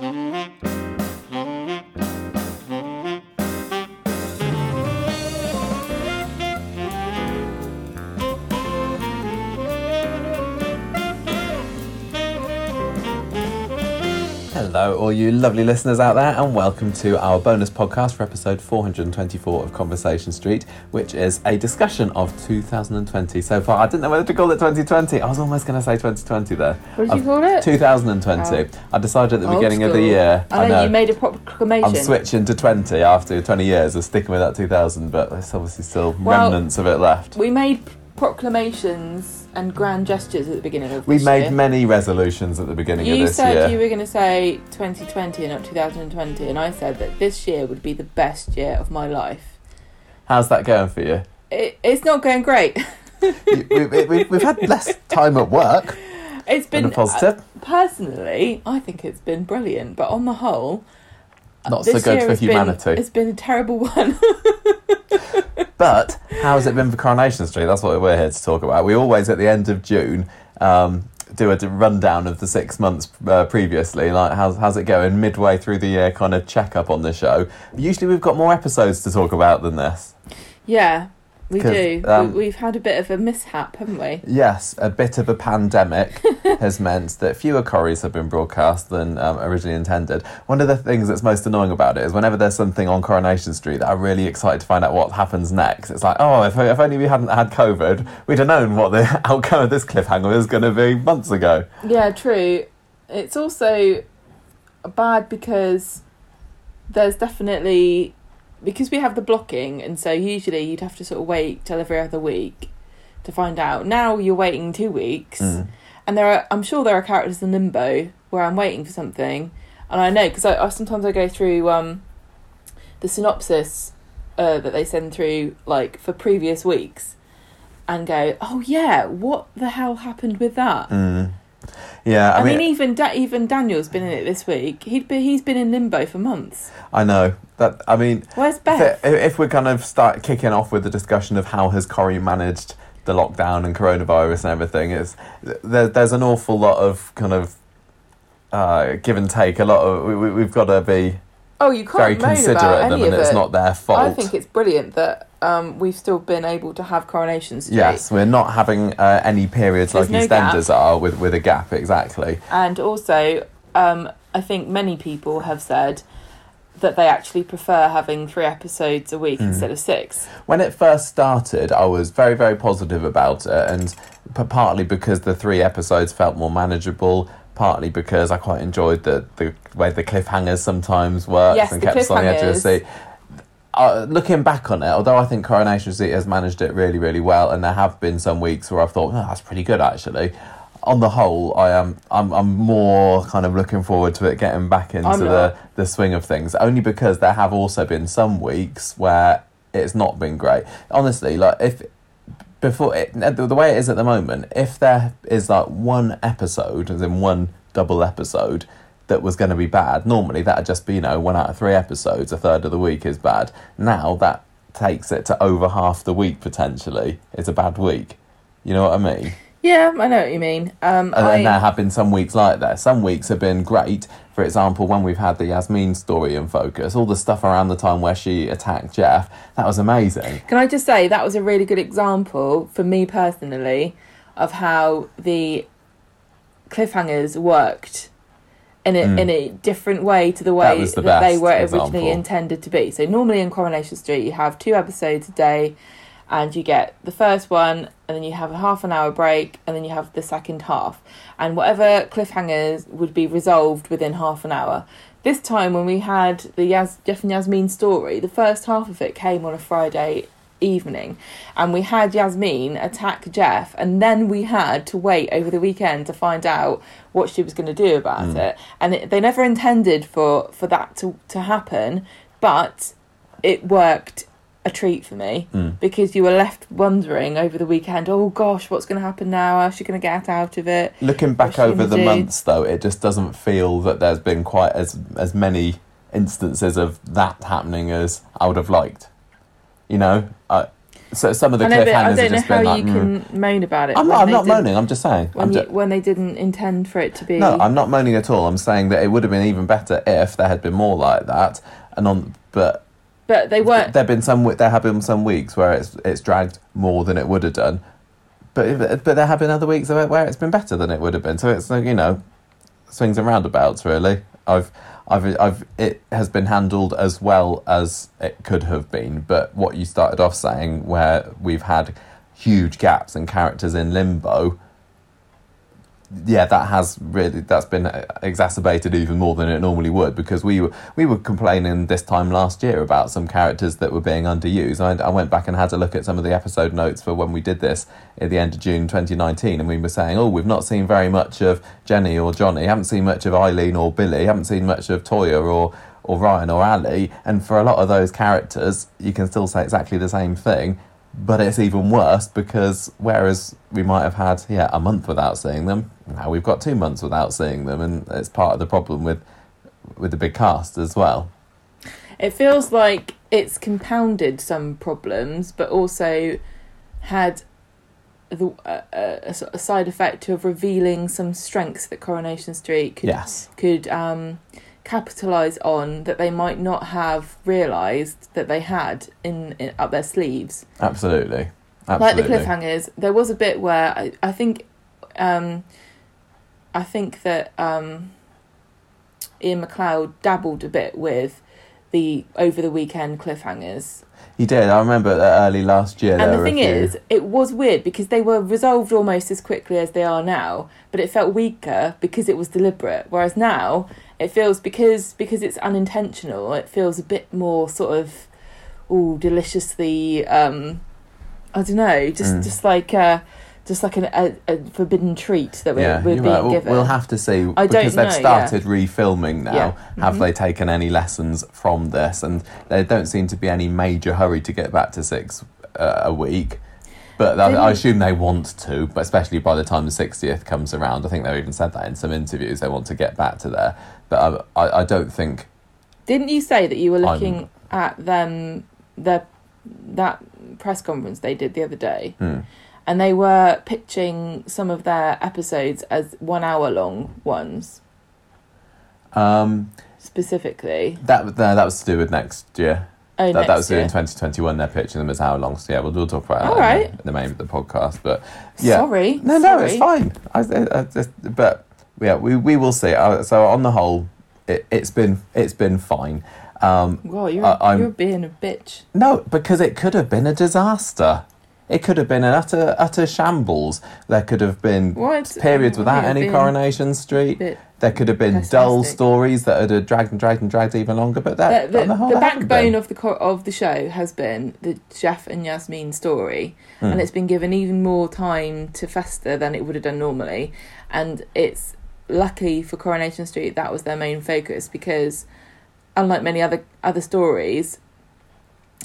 Mm-hmm. Hello, all you lovely listeners out there, and welcome to our bonus podcast for episode 424 of Conversation Street, which is a discussion of 2020 so far. I didn't know whether to call it 2020. I was almost going to say 2020 there. What did you call it? 2020. Oh. I decided at the Old beginning of the school. year. I know, you made a proclamation. I'm switching to 20 after 20 years of sticking with that 2000, but there's obviously still Well, remnants of it left. We made proclamations and grand gestures at the beginning of We this made year. many resolutions at the beginning You of this said year. you said you were going to say 2020 and not 2020, and I said that this year would be the best year of my life. How's that going for you? It, it's not going great. You- we, we've had less time at work. It's Been a positive. uh, personally, I think it's been brilliant, but on the whole, Not so good year for has been- humanity. it's been a terrible one. But how's it been for Coronation Street? That's what we're here to talk about. We always, at the end of June, um, do a rundown of the six months uh, previously. Like, how's, how's it going midway through the year, kind of check up on the show. Usually, we've got more episodes to talk about than this. yeah, we do. um, we, we've had a bit of a mishap, haven't we? Yes, a bit of a pandemic has meant that fewer Corries have been broadcast than um, originally intended. One of the things that's most annoying about it is whenever there's something on Coronation Street that I'm really excited to find out what happens next. It's like, oh, if, if only we hadn't had COVID, we'd have known what the outcome of this cliffhanger was going to be months ago. Yeah, true. It's also bad because there's definitely because we have the blocking, and so usually you'd have to sort of wait till every other week to find out. Now you're waiting two weeks, Mm. and there are I'm sure there are characters in limbo where I'm waiting for something, and I know because I, I sometimes I go through um the synopsis uh, that they send through like for previous weeks. And go, oh yeah, what the hell happened with that? Mm. Yeah, I, I, mean, mean, even da- even Daniel's been in it this week. He'd be, he's been in limbo for months. I know that. I mean, Where's Beth? If, if we're kind of start kicking off with the discussion of how has Corrie managed the lockdown and coronavirus and everything, is there, there's an awful lot of kind of uh, give and take. A lot of we, we, we've got to be oh, you can't very considerate about of them, and of it's it. not their fault. I think it's brilliant that um, we've still been able to have coronations. Street. yes, we're not having uh, any periods There's like no EastEnders are with with a gap exactly. And also, um, I think many people have said that they actually prefer having three episodes a week instead of six. When it first started, I was very, very positive about it, and p- partly because the three episodes felt more manageable, partly because I quite enjoyed the, the way the cliffhangers sometimes worked Yes, and kept us on the edge of the seat. Uh, looking back on it, although I think Coronation Street has managed it really, really well, and there have been some weeks where I've thought, oh, that's pretty good actually. On the whole, I am I'm, I'm more kind of looking forward to it getting back into I'm the, not. the swing of things. Only because there have also been some weeks where it's not been great. Honestly, like if before it, the the way it is at the moment, if there is like one episode, as in one double episode, that was going to be bad, normally that'd just be you know one out of three episodes, a third of the week is bad. Now that takes it to over half the week potentially. It's a bad week. You know what I mean? Yeah, I know what you mean. Um, And I, then there have been some weeks like that. Some weeks have been great. For example, when we've had the Yasmin story in focus, all the stuff around the time where she attacked Geoff, that was amazing. Can I just say that was a really good example for me personally of how the cliffhangers worked in a, in a different way to the way Mm. was the that they were example. originally intended to be. So normally in Coronation Street you have two episodes a day and you get the first one and then you have a half an hour break and then you have the second half. And whatever cliffhangers would be resolved within half an hour. This time when we had the Yas- geoff and yasmin story the first half of it came on a friday evening. And we had yasmin attack geoff and then we had to wait over the weekend to find out what she was going to do about mm. it. And it, they never intended for for that to to happen but it worked a treat for me because you were left wondering over the weekend, oh gosh, what's going to happen now? How's she going to get out of it? Looking back over the do? months, though, it just doesn't feel that there's been quite as as many instances of that happening as I would have liked. You know, I, so some of the I know, but I don't have know just how been like. you mm. can moan about it. I'm not, I'm not moaning. I'm just saying. When, I'm you, ju- when they didn't intend for it to be. no, I'm not moaning at all. I'm saying that it would have been even better if there had been more like that. And on, but but they weren't. There've been some. There have been some weeks where it's it's dragged more than it would have done, but but there have been other weeks where where it's been better than it would have been. So it's like you know, swings and roundabouts. Really, I've I've I've it has been handled as well as it could have been. But what you started off saying, where we've had huge gaps and characters in limbo. Yeah, that has really that's been exacerbated even more than it normally would because we were we were complaining this time last year about some characters that were being underused. I, I went back and had a look at some of the episode notes for when we did this at the end of June 2019, and we were saying, oh, we've not seen very much of Jenny or Johnny, haven't seen much of Eileen or Billy, haven't seen much of Toyah or or Ryan or Ali, and for a lot of those characters, you can still say exactly the same thing. But it's even worse because whereas we might have had yeah a month without seeing them, now we've got two months without seeing them, and it's part of the problem with with the big cast as well. It feels like it's compounded some problems, but also had the uh, a, a side effect of revealing some strengths that Coronation Street could Yes, could um, capitalize on that they might not have realized that they had in, in up their sleeves. absolutely, Like the cliffhangers, there was a bit where I, I think, um, I think that um, Iain MacLeod dabbled a bit with the over the weekend cliffhangers. He did. I remember that early last year. And the thing is, it was weird because they were resolved almost as quickly as they are now, but it felt weaker because it was deliberate. Whereas now, it feels because because it's unintentional, it feels a bit more sort of, ooh, deliciously. Um, I don't know, just Mm. just like uh, just like an, a, a forbidden treat that we're, yeah, we're being right. we'll, given. we'll have to see I don't because they've know, started refilming now. Yeah. Have Mhm. they taken any lessons from this? And there don't seem to be any major hurry to get back to six uh, a week. But I, I assume they want to, but especially by the time the 60th comes around. I think they've even said that in some interviews. They want to get back to there. But I, I, don't think. Didn't you say that you were I'm- looking at them their that press conference they did the other day? Hmm. and they were pitching some of their episodes as one hour long ones Um, specifically. that, no, that was to do with next year. Oh, that, that was year. in 2021. They're pitching them as how long. So yeah, we'll, we'll talk about that All right. the, the main of the podcast. But yeah, Sorry. No, no, sorry. it's fine. I, I, I just, but yeah, we, we will see. Uh, so on the whole, it, it's been it's been fine. Um, Well, you're I- you're being a bitch. no, because it could have been a disaster. It could have been an utter utter shambles. There could have been What periods without any Coronation Street. There could have been dull stories that had uh, dragged and dragged and dragged even longer. But that the, the, the whole, the backbone of the co- of the show has been the Geoff and Yasmin story, Hmm. and it's been given even more time to fester than it would have done normally. And it's lucky for Coronation Street that was their main focus because, unlike many other other stories,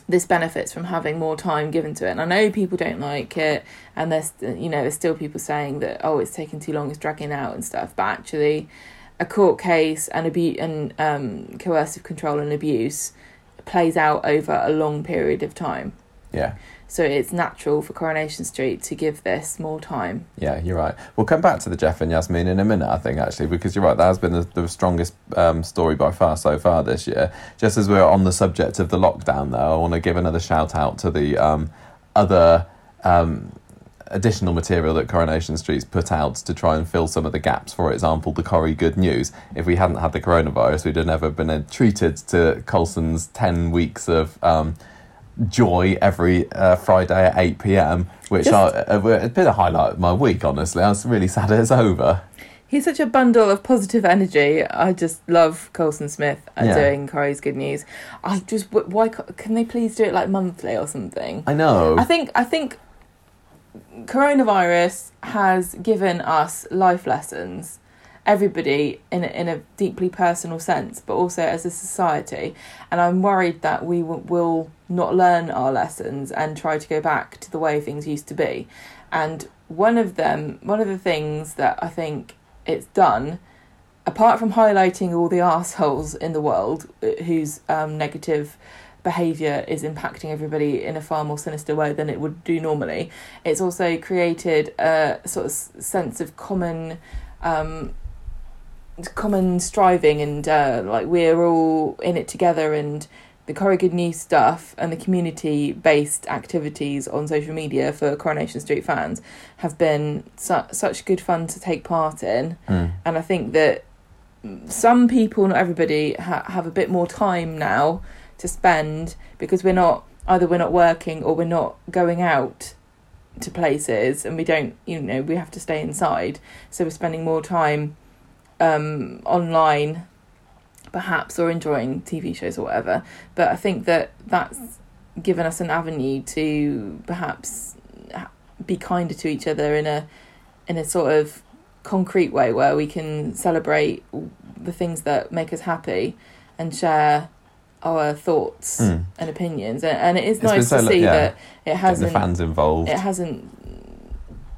this benefits from having more time given to it. And I know people don't like it, and there's you know there's still people saying that oh it's taking too long, it's dragging out and stuff. But actually, a court case and abuse and um, coercive control and abuse plays out over a long period of time. Yeah. So it's natural for Coronation Street to give this more time. Yeah, you're right. We'll come back to the Geoff and Yasmin in a minute, I think, actually, because you're right. That has been the, the strongest um, story by far so far this year. Just as we're on the subject of the lockdown, though, I want to give another shout out to the um, other um, additional material that Coronation Street's put out to try and fill some of the gaps. For example, the Corrie Good News. If we hadn't had the coronavirus, we'd have never been uh, treated to Colson's 10 weeks of. Um, Joy every uh, Friday at 8 pm, which Just- I, uh, it's been a highlight of my week, honestly. I was really sad it's over. He's such a bundle of positive energy. I just love Colson Smith uh, Yeah. doing Corrie's Good News. I just why can they please do it like monthly or something? I know. I think I think coronavirus has given us life lessons, everybody in a, in a deeply personal sense, but also as a society. And I'm worried that we w- will not learn our lessons and try to go back to the way things used to be. And one of them, one of the things that I think it's done. Apart from highlighting all the assholes in the world uh, whose um, negative behavior is impacting everybody in a far more sinister way than it would do normally. It's also created a sort of sense of common. Um, common striving and uh, like we're all in it together and the Corrie Good News stuff and the community based activities on social media for Coronation Street fans have been su- such good fun to take part in. Mm. And I think that some people, not everybody, ha- have a bit more time now to spend because we're not either we're not working or we're not going out to places and we don't, you know, we have to stay inside. So we're spending more time um, online perhaps or enjoying TV shows or whatever. But I think that that's given us an avenue to perhaps be kinder to each other in a in a sort of concrete way where we can celebrate the things that make us happy and share our thoughts Mm. and opinions and, and it is It's nice so to see yeah. that it hasn't fans involved. it hasn't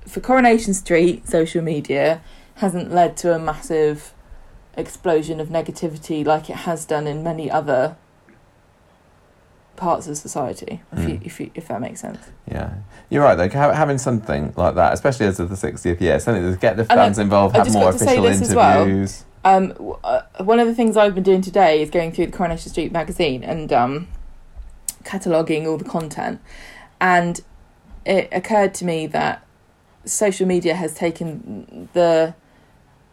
for Coronation Street social media hasn't led to a massive explosion of negativity like it has done in many other parts of society if you, Mm. if you, if that makes sense Yeah, you're right though. Having something like that, especially as of the 60th year, something to get the fans involved, I have more got to say official well. interviews. Um, w- uh, one of the things I've been doing today is going through the Coronation Street magazine and um, cataloguing all the content. And it occurred to me that social media has taken the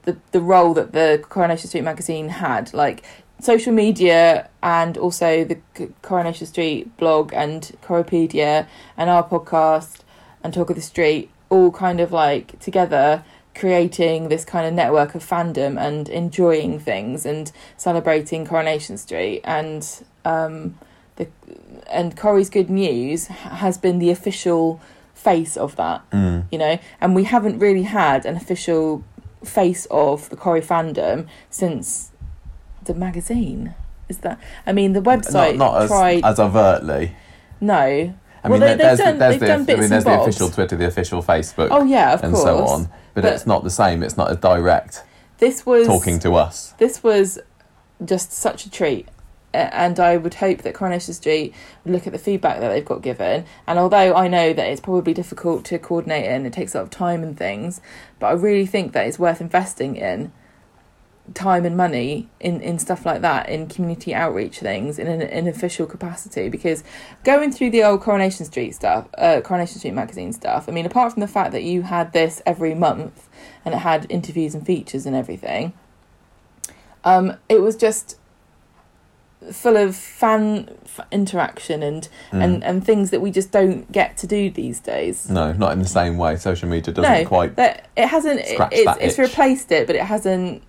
the the role that the Coronation Street magazine had. Like social media and also the Coronation Street blog and Coropedia and our podcast and Talk of the Street all kind of like together creating this kind of network of fandom and enjoying things and celebrating Coronation Street and um the and Corrie's Good News has been the official face of that Mm. you know, and we haven't really had an official face of the Corrie fandom since the magazine. Is that? I mean, the website not, not as, tried. as overtly. no. I Well, mean, they- there's, done- there's the, I mean, there's the official Twitter, the official Facebook, Oh yeah, of and course. so on. But, But- it's not the same. It's not as direct This was talking to us. This was just such a treat. And I would hope that Coronation Street would look at the feedback that they've got given. And although I know that it's probably difficult to coordinate and it takes a lot of time and things, but I really think that it's worth investing in time and money in, in stuff like that, in community outreach things, in an, in official capacity. Because going through the old Coronation Street stuff, uh, Coronation Street magazine stuff, I mean, apart from the fact that you had this every month and it had interviews and features and everything, um, it was just full of fan f- interaction and, Mm. and, and things that we just don't get to do these days. no, not in the same way. Social media doesn't No, quite. That it hasn't. It, it's, it's replaced it, but it hasn't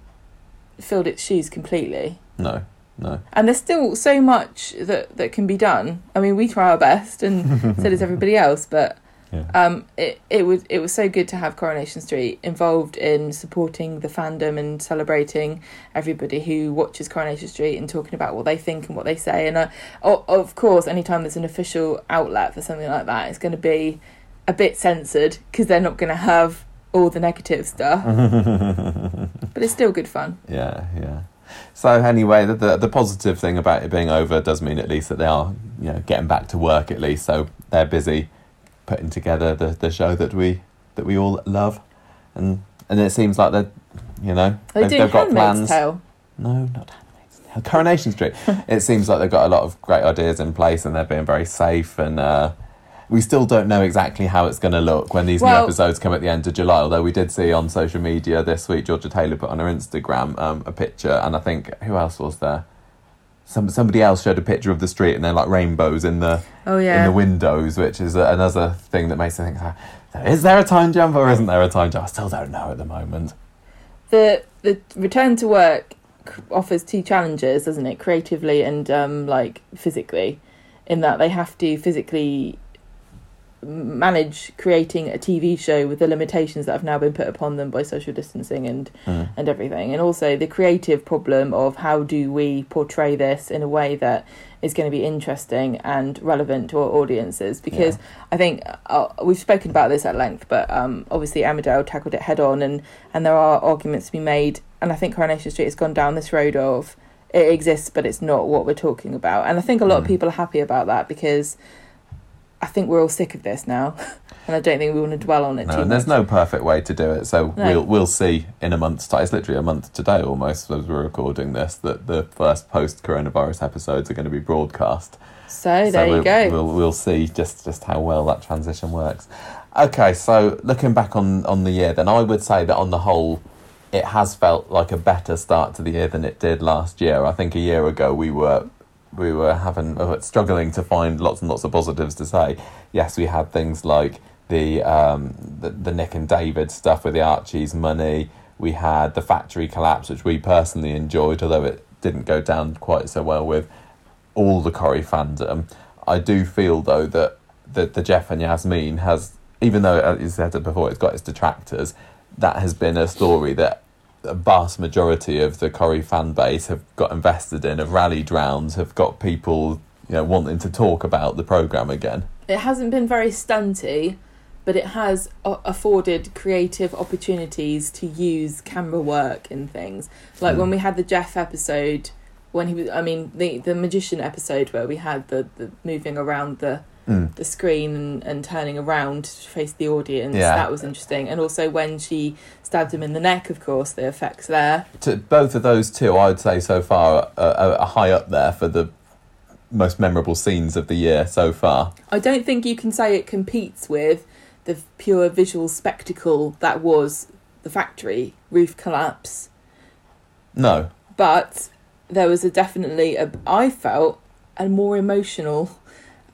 filled its shoes completely. No, no. And there's still so much that that can be done. I mean, we try our best, and so does everybody else. But Yeah. um, it it was it was so good to have Coronation Street involved in supporting the fandom and celebrating everybody who watches Coronation Street and talking about what they think and what they say. And uh, of course, anytime there's an official outlet for something like that, it's going to be a bit censored because they're not going to have all the negative stuff. but it's still good fun. Yeah, yeah. So anyway, the, the the positive thing about it being over does mean at least that they are, you know, getting back to work at least. So they're busy putting together the, the show that we that we all love, and and it seems like they're you know they they've, they've got plans. Tale? No, not Handmaid's Tale. Coronation Street. it seems like they've got a lot of great ideas in place, and they're being very safe. And uh, we still don't know exactly how it's going to look when these new episodes come at the end of July. Although we did see on social media this week, Georgia Taylor put on her Instagram um, a picture, and I think who else was there? Some somebody else showed a picture of the street, and they're like rainbows in the Oh in the windows, which is another thing that makes me think: uh, is there a time jump or isn't there a time jump? I still don't know at the moment. the the return to work offers two challenges, doesn't it? Creatively and um, like physically, in that they have to physically manage creating a TV show with the limitations that have now been put upon them by social distancing and Mm. and everything, and also the creative problem of how do we portray this in a way that is going to be interesting and relevant to our audiences because I think uh, we've spoken about this at length, but um, obviously Emmerdale tackled it head on, and and there are arguments to be made, and I think Coronation Street has gone down this road of it exists, but it's not what we're talking about. And I think a lot of Mm. people are happy about that because I think we're all sick of this now, and I don't think we want to dwell on it No, and there's much. no perfect way to do it. So No. we'll we'll see in a month's time. It's literally a month today, almost as we're recording this, that the first post coronavirus episodes are going to be broadcast. So so there you we'll, go. We'll we'll see just just how well that transition works. Okay, so looking back on on the year, then I would say that on the whole, it has felt like a better start to the year than it did last year. I think a year ago we were we were having uh, struggling to find lots and lots of positives to say. Yes, we had things like the um, the, the Nick and David stuff with the Archie's money. We had the factory collapse, which we personally enjoyed, although it didn't go down quite so well with all the Corrie fandom. I do feel though that the, the Geoff and Yasmin has, even though as you said it before, it's got its detractors. That has been a story that a vast majority of the Corrie fan base have got invested in, have rallied round, have got people you know wanting to talk about the program again. it hasn't been very stunty, but it has a- afforded creative opportunities to use camera work and things. Like Mm. when we had the Geoff episode, when he was, I mean, the the magician episode where we had the, the moving around the Mm. the screen and, and turning around to face the audience. Yeah. That was interesting. And also when she stabbed him in the neck, of course, the effects there. To both of those two, I would say so far are, are, are high up there for the most memorable scenes of the year so far. I don't think you can say it competes with the pure visual spectacle that was the factory roof collapse, No, but there was a definitely a I felt a more emotional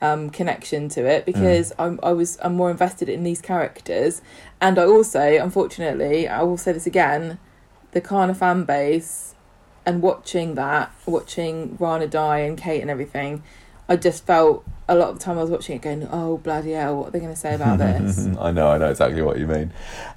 um, connection to it because I'm, I was I'm more invested in these characters, and I also unfortunately I will say this again, the Kana fan base, and watching that, watching Rana die and Kate and everything, I just felt a lot of the time I was watching it going, oh bloody hell, what are they going to say about this? I know, I know exactly what you mean.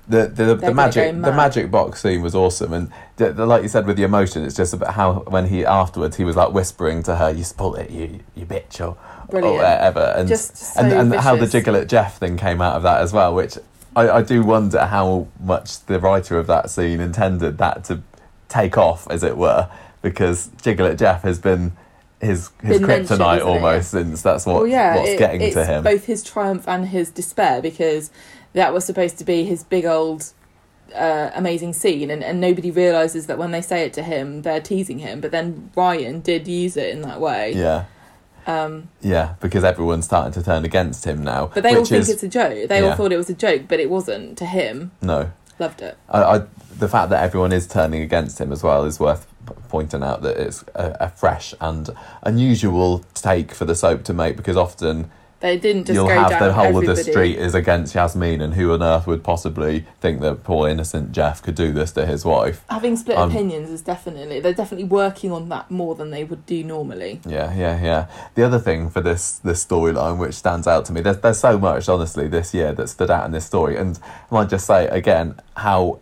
The the, the gonna magic the magic box scene was awesome, and the, the, like you said with the emotion, it's just about how when he afterwards he was like whispering to her, "You spoilt it, you you bitch," or, or Brilliant. whatever, and Just so and, and how the vicious. at Geoff thing came out of that as well, which I, I do wonder how much the writer of that scene intended that to take off, as it were, because Jiggle at Geoff has been his his kryptonite isn't it? almost since that's what well, yeah, what's it- getting it's to him. both his triumph and his despair because that was supposed to be his big old uh, amazing scene, and, and nobody realizes that when they say it to him, they're teasing him. But then Ryan did use it in that way. Yeah, Um, yeah, because everyone's starting to turn against him now. but they all think is, it's a joke. They all thought it was a joke, but it wasn't to him. no. Loved it. I, I, the fact that everyone is turning against him as well is worth pointing out that it's a, a fresh and unusual take for the soap to make because often They didn't just you'll go have down the whole everybody. of the street is against Yasmin and who on earth would possibly think that poor innocent Geoff could do this to his wife. Having split Um, opinions is definitely they're definitely working on that more than they would do normally. Yeah, yeah, yeah. The other thing for this this storyline which stands out to me, there's there's so much honestly this year that stood out in this story, and I might just say again how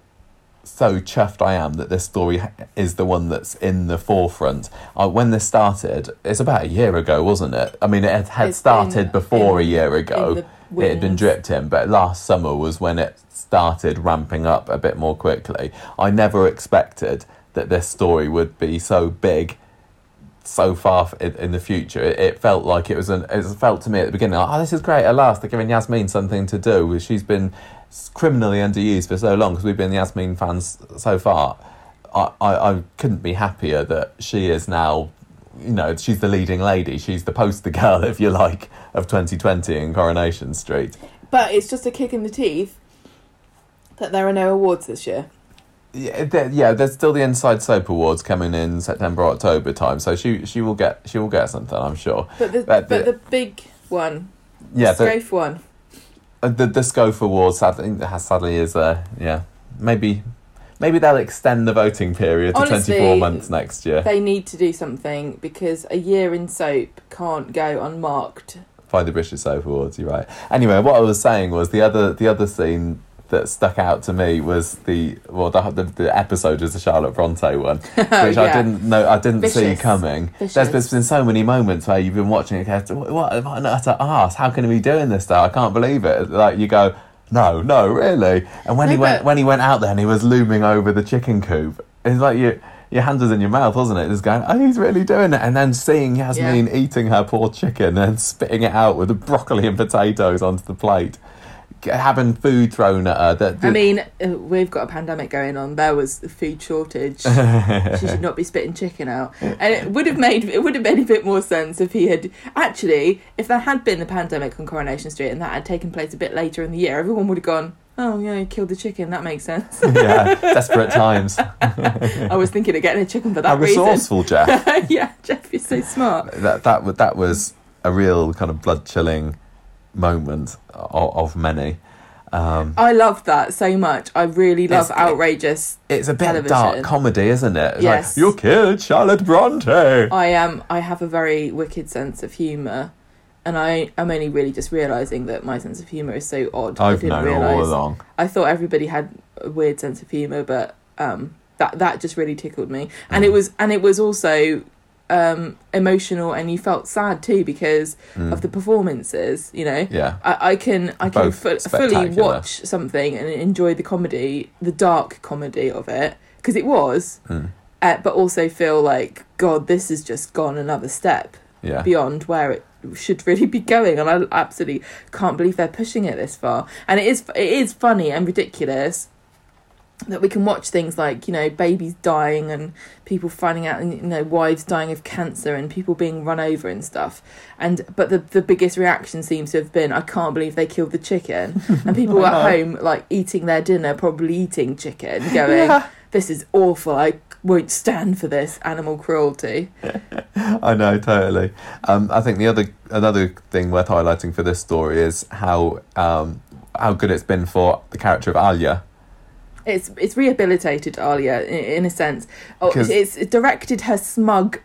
so chuffed I am that this story is the one that's in the forefront. Uh, when this started, it's about a year ago, wasn't it? I mean, it had, It's started in- before in- a year ago. It had been dripped in, but last summer was when it started ramping up a bit more quickly. I never expected that this story would be so big so far in, in the future. It, it felt like it was an. It felt to me at the beginning, like, oh, this is great. At last, they're giving Yasmin something to do. She's been criminally underused for so long because we've been Yasmin fans so far. I, I, I couldn't be happier that she is now. You know, she's the leading lady. She's the poster girl, if you like, of 2020 in Coronation Street. But it's just a kick in the teeth that there are no awards this year. Yeah, there, yeah. There's still the Inside Soap Awards coming in September, October time. So she she will get she will get something, I'm sure. But the But but the- the, big one, Yeah, the the, one. Uh, the the Soap Awards sadly, has- sadly is uh yeah. Maybe maybe they'll extend the voting period to Honestly, 24 months next year. They need to do something because a year in soap can't go unmarked. by the British Soap Awards you're right. Anyway what I was saying was the other the other scene that stuck out to me was the well the the, the episode was the Charlotte Bronte one oh, which I Oh, didn't know I didn't see Vicious. coming there's, there's been so many moments where you've been watching it what what what an utter arse how can he be doing this though I can't believe it like you go no no really and when No, he went when he went out there and he was looming over the chicken coop it's like you your hand was in your mouth, wasn't it? Just going, oh, he's really doing it. And then seeing Yasmin eating her poor chicken and spitting it out with the broccoli and potatoes onto the plate. Having food thrown at her. That, I mean, uh, we've got a pandemic going on. There was a food shortage. she should not be spitting chicken out. And it would have made it would have made a bit more sense if he had actually, if there had been the pandemic on Coronation Street and that had taken place a bit later in the year, everyone would have gone, "Oh yeah, he killed the chicken. That makes sense." yeah, desperate times. I was thinking of getting a chicken for that How reason. resourceful, Geoff. yeah, Geoff, you're so smart. that that that was a real kind of blood chilling moment of, of many. Um, I love that so much. I really love It's- outrageous. it's a bit Television. dark comedy, isn't it? It's Yes. like your kid, Charlotte Bronte. I am. I have a very wicked sense of humour, and I am only really just realizing that my sense of humour is so odd. I I've didn't known realize. all along. I thought everybody had a weird sense of humour, but um, that that just really tickled me, and Mm. it was and it was also um, emotional, and you felt sad too because Mm. of the performances. You know, Yeah, I, I can I can fu- fully watch something and enjoy the comedy, the dark comedy of it, because it was, Mm. uh, but also feel like God, this has just gone another step yeah. beyond where it should really be going and I absolutely can't believe they're pushing it this far and it is it is funny and ridiculous that we can watch things like you know babies dying and people finding out you know wives dying of cancer and people being run over and stuff and but the the biggest reaction seems to have been I can't believe they killed the chicken and people at home like eating their dinner probably eating chicken going Yeah. this is awful I won't stand for this animal cruelty I know totally. Um, I think the other another thing worth highlighting for this story is how um, how good it's been for the character of Alya. It's it's rehabilitated Alya in, in a sense. Oh, it's it directed her smug,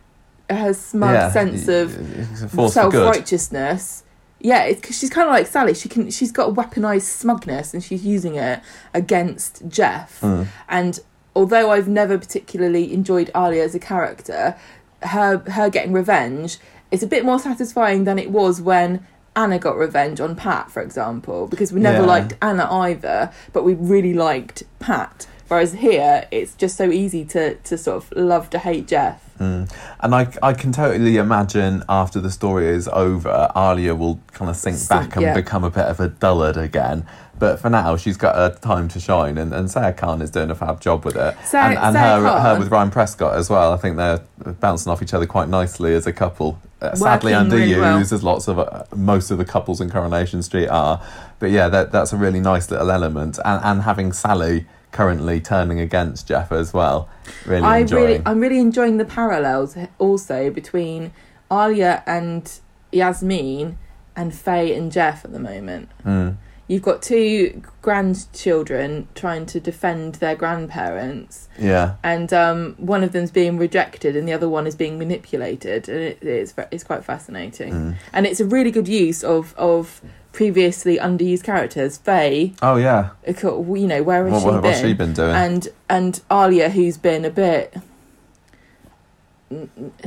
her smug Yeah, sense of it's a force for self righteousness. Yeah, it's because she's kind of like Sally. She can she's got a weaponized smugness and she's using it against Geoff. Mm. And although I've never particularly enjoyed Alya as a character, her her getting revenge is a bit more satisfying than it was when Anna got revenge on Pat, for example, because we never Yeah. liked Anna either, but we really liked Pat. Whereas here, it's just so easy to to sort of love to hate Geoff. Mm. And I, I can totally imagine after the story is over, Alya will kind of sink, Sink, back and yeah. become a bit of a dullard again. But for now, she's got her time to shine, and, and Sarah Khan is doing a fab job with it. Sarah- and and Sarah her, her with Ryan Prescott as well. I think they're bouncing off each other quite nicely as a couple. Uh, sadly underused, really well. as lots of uh, most of the couples in Coronation Street are. But yeah, that that's a really nice little element, and and having Sally currently turning against Geoff as well. Really I enjoying. really, I'm really enjoying the parallels also between Alya and Yasmin and Faye and Geoff at the moment. Mm. You've got two grandchildren trying to defend their grandparents, Yeah. and um, one of them's being rejected, and the other one is being manipulated, and it, it's it's quite fascinating. Mm. And it's a really good use of of previously underused characters. Faye, Oh yeah. you know, where has What, she what, been? what's she been doing? and and Alya, who's been a bit,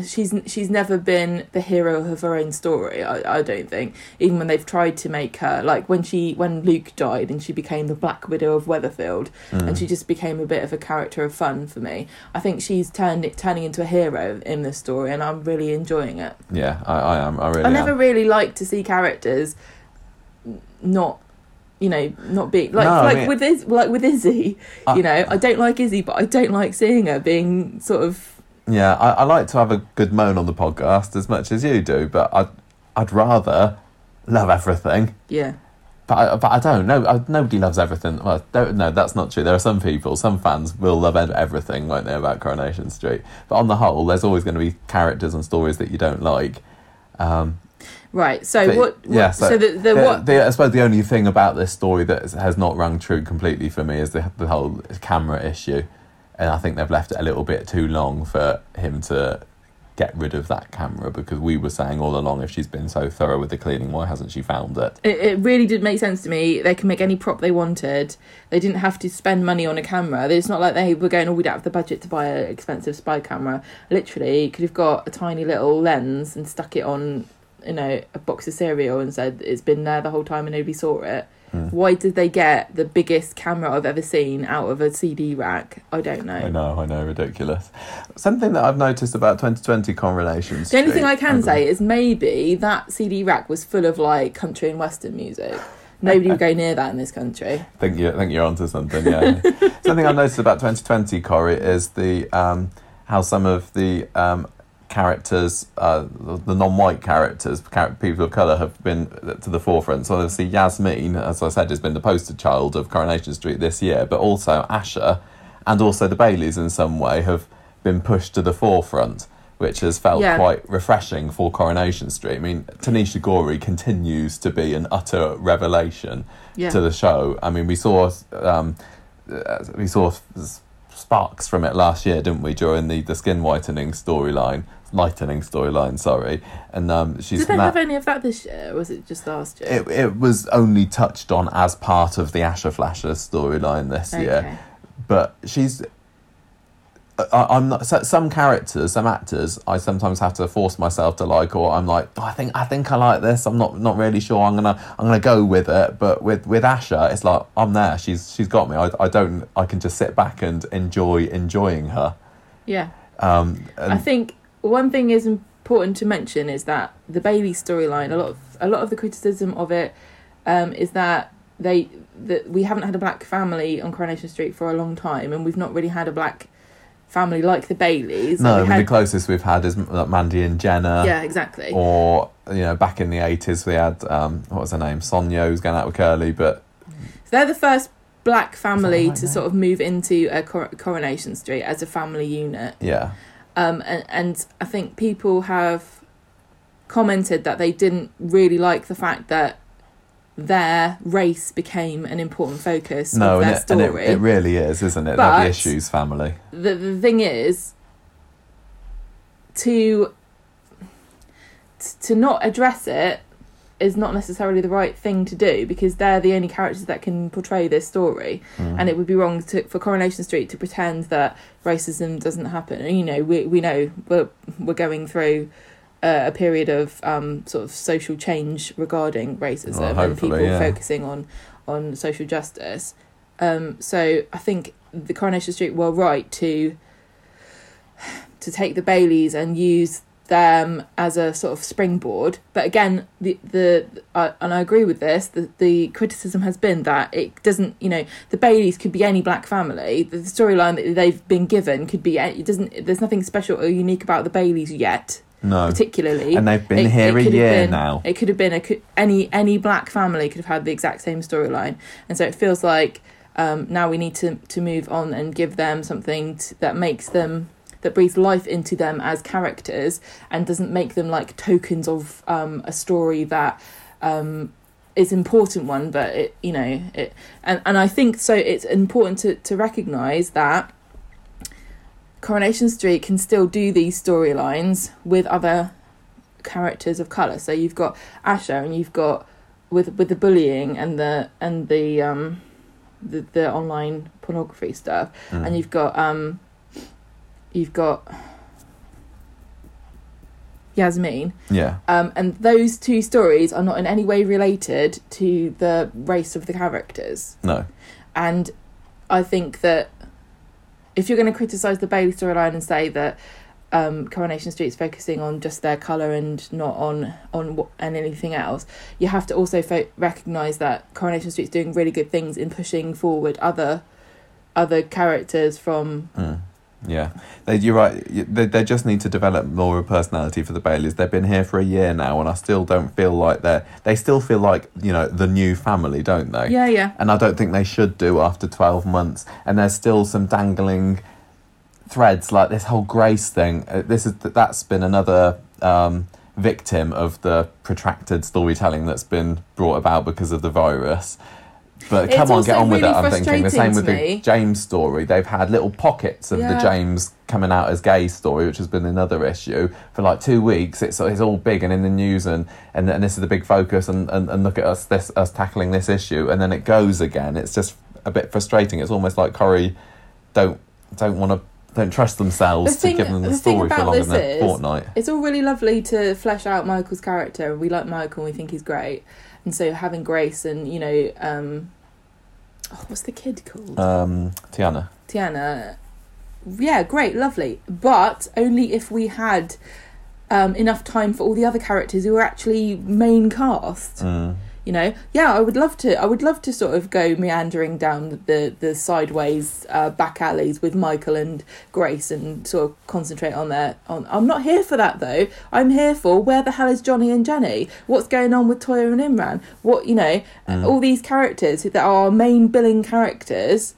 she's she's never been the hero of her own story. I, I don't think. Even when they've tried to make her like when she when Luke died and she became the Black Widow of Weatherfield, Mm. and she just became a bit of a character of fun for me. I think she's turned it turning into a hero in this story, and I'm really enjoying it. yeah, I, I am. I really I never am. really like to see characters not. You know, not being like No, I like mean- with Iz, like with Izzy. I- you know, I don't like Izzy, but I don't like seeing her being sort of Yeah, I, I like to have a good moan on the podcast as much as you do, but I'd I'd rather love everything. yeah. But I, but I don't. No, I, nobody loves everything. Well, don't, no, that's not true. There are some people, some fans will love everything, won't they, about Coronation Street? But on the whole, there's always going to be characters and stories that you don't like. Um, Right. So But- what? yeah, so so, the, the, the, what? the- I suppose the only thing about this story that has- has not rung true completely for me is the, the whole camera issue. And I think they've left it a little bit too long for him to get rid of that camera because we were saying all along if she's been so thorough with the cleaning, why hasn't she found it? it, it really did make sense to me. They can make any prop they wanted. They didn't have to spend money on a camera. It's not like they were going, "Oh, we don't have the budget to buy an expensive spy camera." Literally, you could have got a tiny little lens and stuck it on, you know, a box of cereal and said it's been there the whole time and nobody saw it. Mm. Why did they get the biggest camera I've ever seen out of a CD rack? I don't know. I know, I know, ridiculous. Something that I've noticed about 2020 correlations. The only thing I can say is maybe that CD rack was full of like country and western music. Nobody would go near that in this country. think you think you're onto something. Yeah. something I've noticed about 2020, Corrie, is the um, how some of the um, characters, uh, the non-white characters, people of color, have been to the forefront. So obviously Yasmin, as I said, has been the poster child of Coronation Street this year, but also Asha and also the Baileys in some way have been pushed to the forefront. Which has felt Yeah. quite refreshing for Coronation Street. I mean, Tanisha Gorey continues to be an utter revelation Yeah. to the show. I mean, we saw um, uh, we saw sparks from it last year, didn't we? During the, the skin whitening storyline, lightening storyline. Sorry, and um, she's Did they na- have any of that this year? Or was it just last year? it, it was only touched on as part of the Asha Flasher storyline this year, but she's. I, I'm not. Some characters, some actors, I sometimes have to force myself to like, or I'm like, oh, I think, I think I like this. I'm not, not really sure. I'm gonna, I'm gonna go with it. But with with Asha, it's like I'm there. She's, she's got me. I, I don't. I can just sit back and enjoy enjoying her. Yeah. Um, and I think one thing is important to mention is that the Bailey storyline, a lot of a lot of the criticism of it um, is that they that we haven't had a black family on Coronation Street for a long time, and we've not really had a black family like the Baileys. no, I mean, had- the closest we've had is like Mandy and Jenna. yeah, exactly. Or you know, back in the eighties, we had um, what was her name? Sonia who's going out with Curly, but So they're the first black family right to there? sort of move into a cor- Coronation Street as a family unit. yeah, Um, and, and I think people have commented that they didn't really like the fact that their race became an important focus no, of their it, and story. it, it really is, isn't it? They're But- the issues family. the, the thing is to to not address it is not necessarily the right thing to do because they're the only characters that can portray this story Mm. and it would be wrong to, for Coronation Street to pretend that racism doesn't happen. And, you know, we we know we're we're going through uh, a period of um, sort of social change regarding racism Well, and people yeah. focusing on on social justice. Um, so I think the Coronation Street were right to to take the Baileys and use them as a sort of springboard. But again, the the uh, and I agree with this. The the criticism has been that it doesn't. You know, the Baileys could be any black family. The storyline that they've been given could be. It doesn't. There's nothing special or unique about the Baileys yet, No, particularly. and they've been It- here it a year been- now. It could have been a any any black family could have had the exact same storyline, and so it feels like um, now we need to to move on and give them something t- that makes them that breathes life into them as characters and doesn't make them like tokens of um, a story that um, is important one, but it you know it and and I think so. It's important to to recognize that. Coronation Street can still do these storylines with other characters of color. So you've got Asha, and you've got with with the bullying and the and the um the the online pornography stuff, Mm. and you've got um you've got Yasmin, yeah, um, and those two stories are not in any way related to the race of the characters. no, And I think that if you're going to criticise the Bailey storyline and say that um, Coronation Street's focusing on just their colour and not on on and anything else, you have to also fo- recognise that Coronation Street's doing really good things in pushing forward other other characters from Mm. Yeah, they, you're right. They, they just need to develop more of a personality for the Baileys. They've been here for a year now, and I still don't feel like they're. They still feel like you know the new family, don't they? yeah yeah And I don't think they should do after twelve months. And there's still some dangling threads, like this whole Grace thing. Uh, This is that's been another um, victim of the protracted storytelling that's been brought about because of the virus. But It's come on, get on with it. I'm thinking the same with to the. James story. They've had little pockets of the James coming out as gay story, which has been another issue for like two weeks. It's it's all big and in the news, and and, and this is the big focus. And, and, and look at us this us tackling this issue, and then it goes again. It's just a bit frustrating. It's almost like Corrie don't don't want to don't trust themselves The thing- to give them the, the story for longer this than a fortnight. It's all really lovely to flesh out Michael's character. We like Michael and we think he's great. And so having Grace and, you know, um, oh, what's the kid called? Um, Tiana. Tiana. Yeah, great, lovely. But only if we had um, enough time for all the other characters who are actually main cast. Mm. You know, yeah, I would love to. I would love to sort of go meandering down the the sideways uh, back alleys with Michael and Grace and sort of concentrate on their. On, I'm not here for that though. I'm here for where the hell is Johnny and Jenny? What's going on with Toyah and Imran? What you know, Mm. all these characters that are our main billing characters,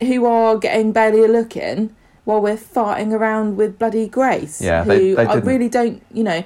who are getting barely a look in while we're farting around with bloody Grace. Yeah, who they- they I really don't. You know,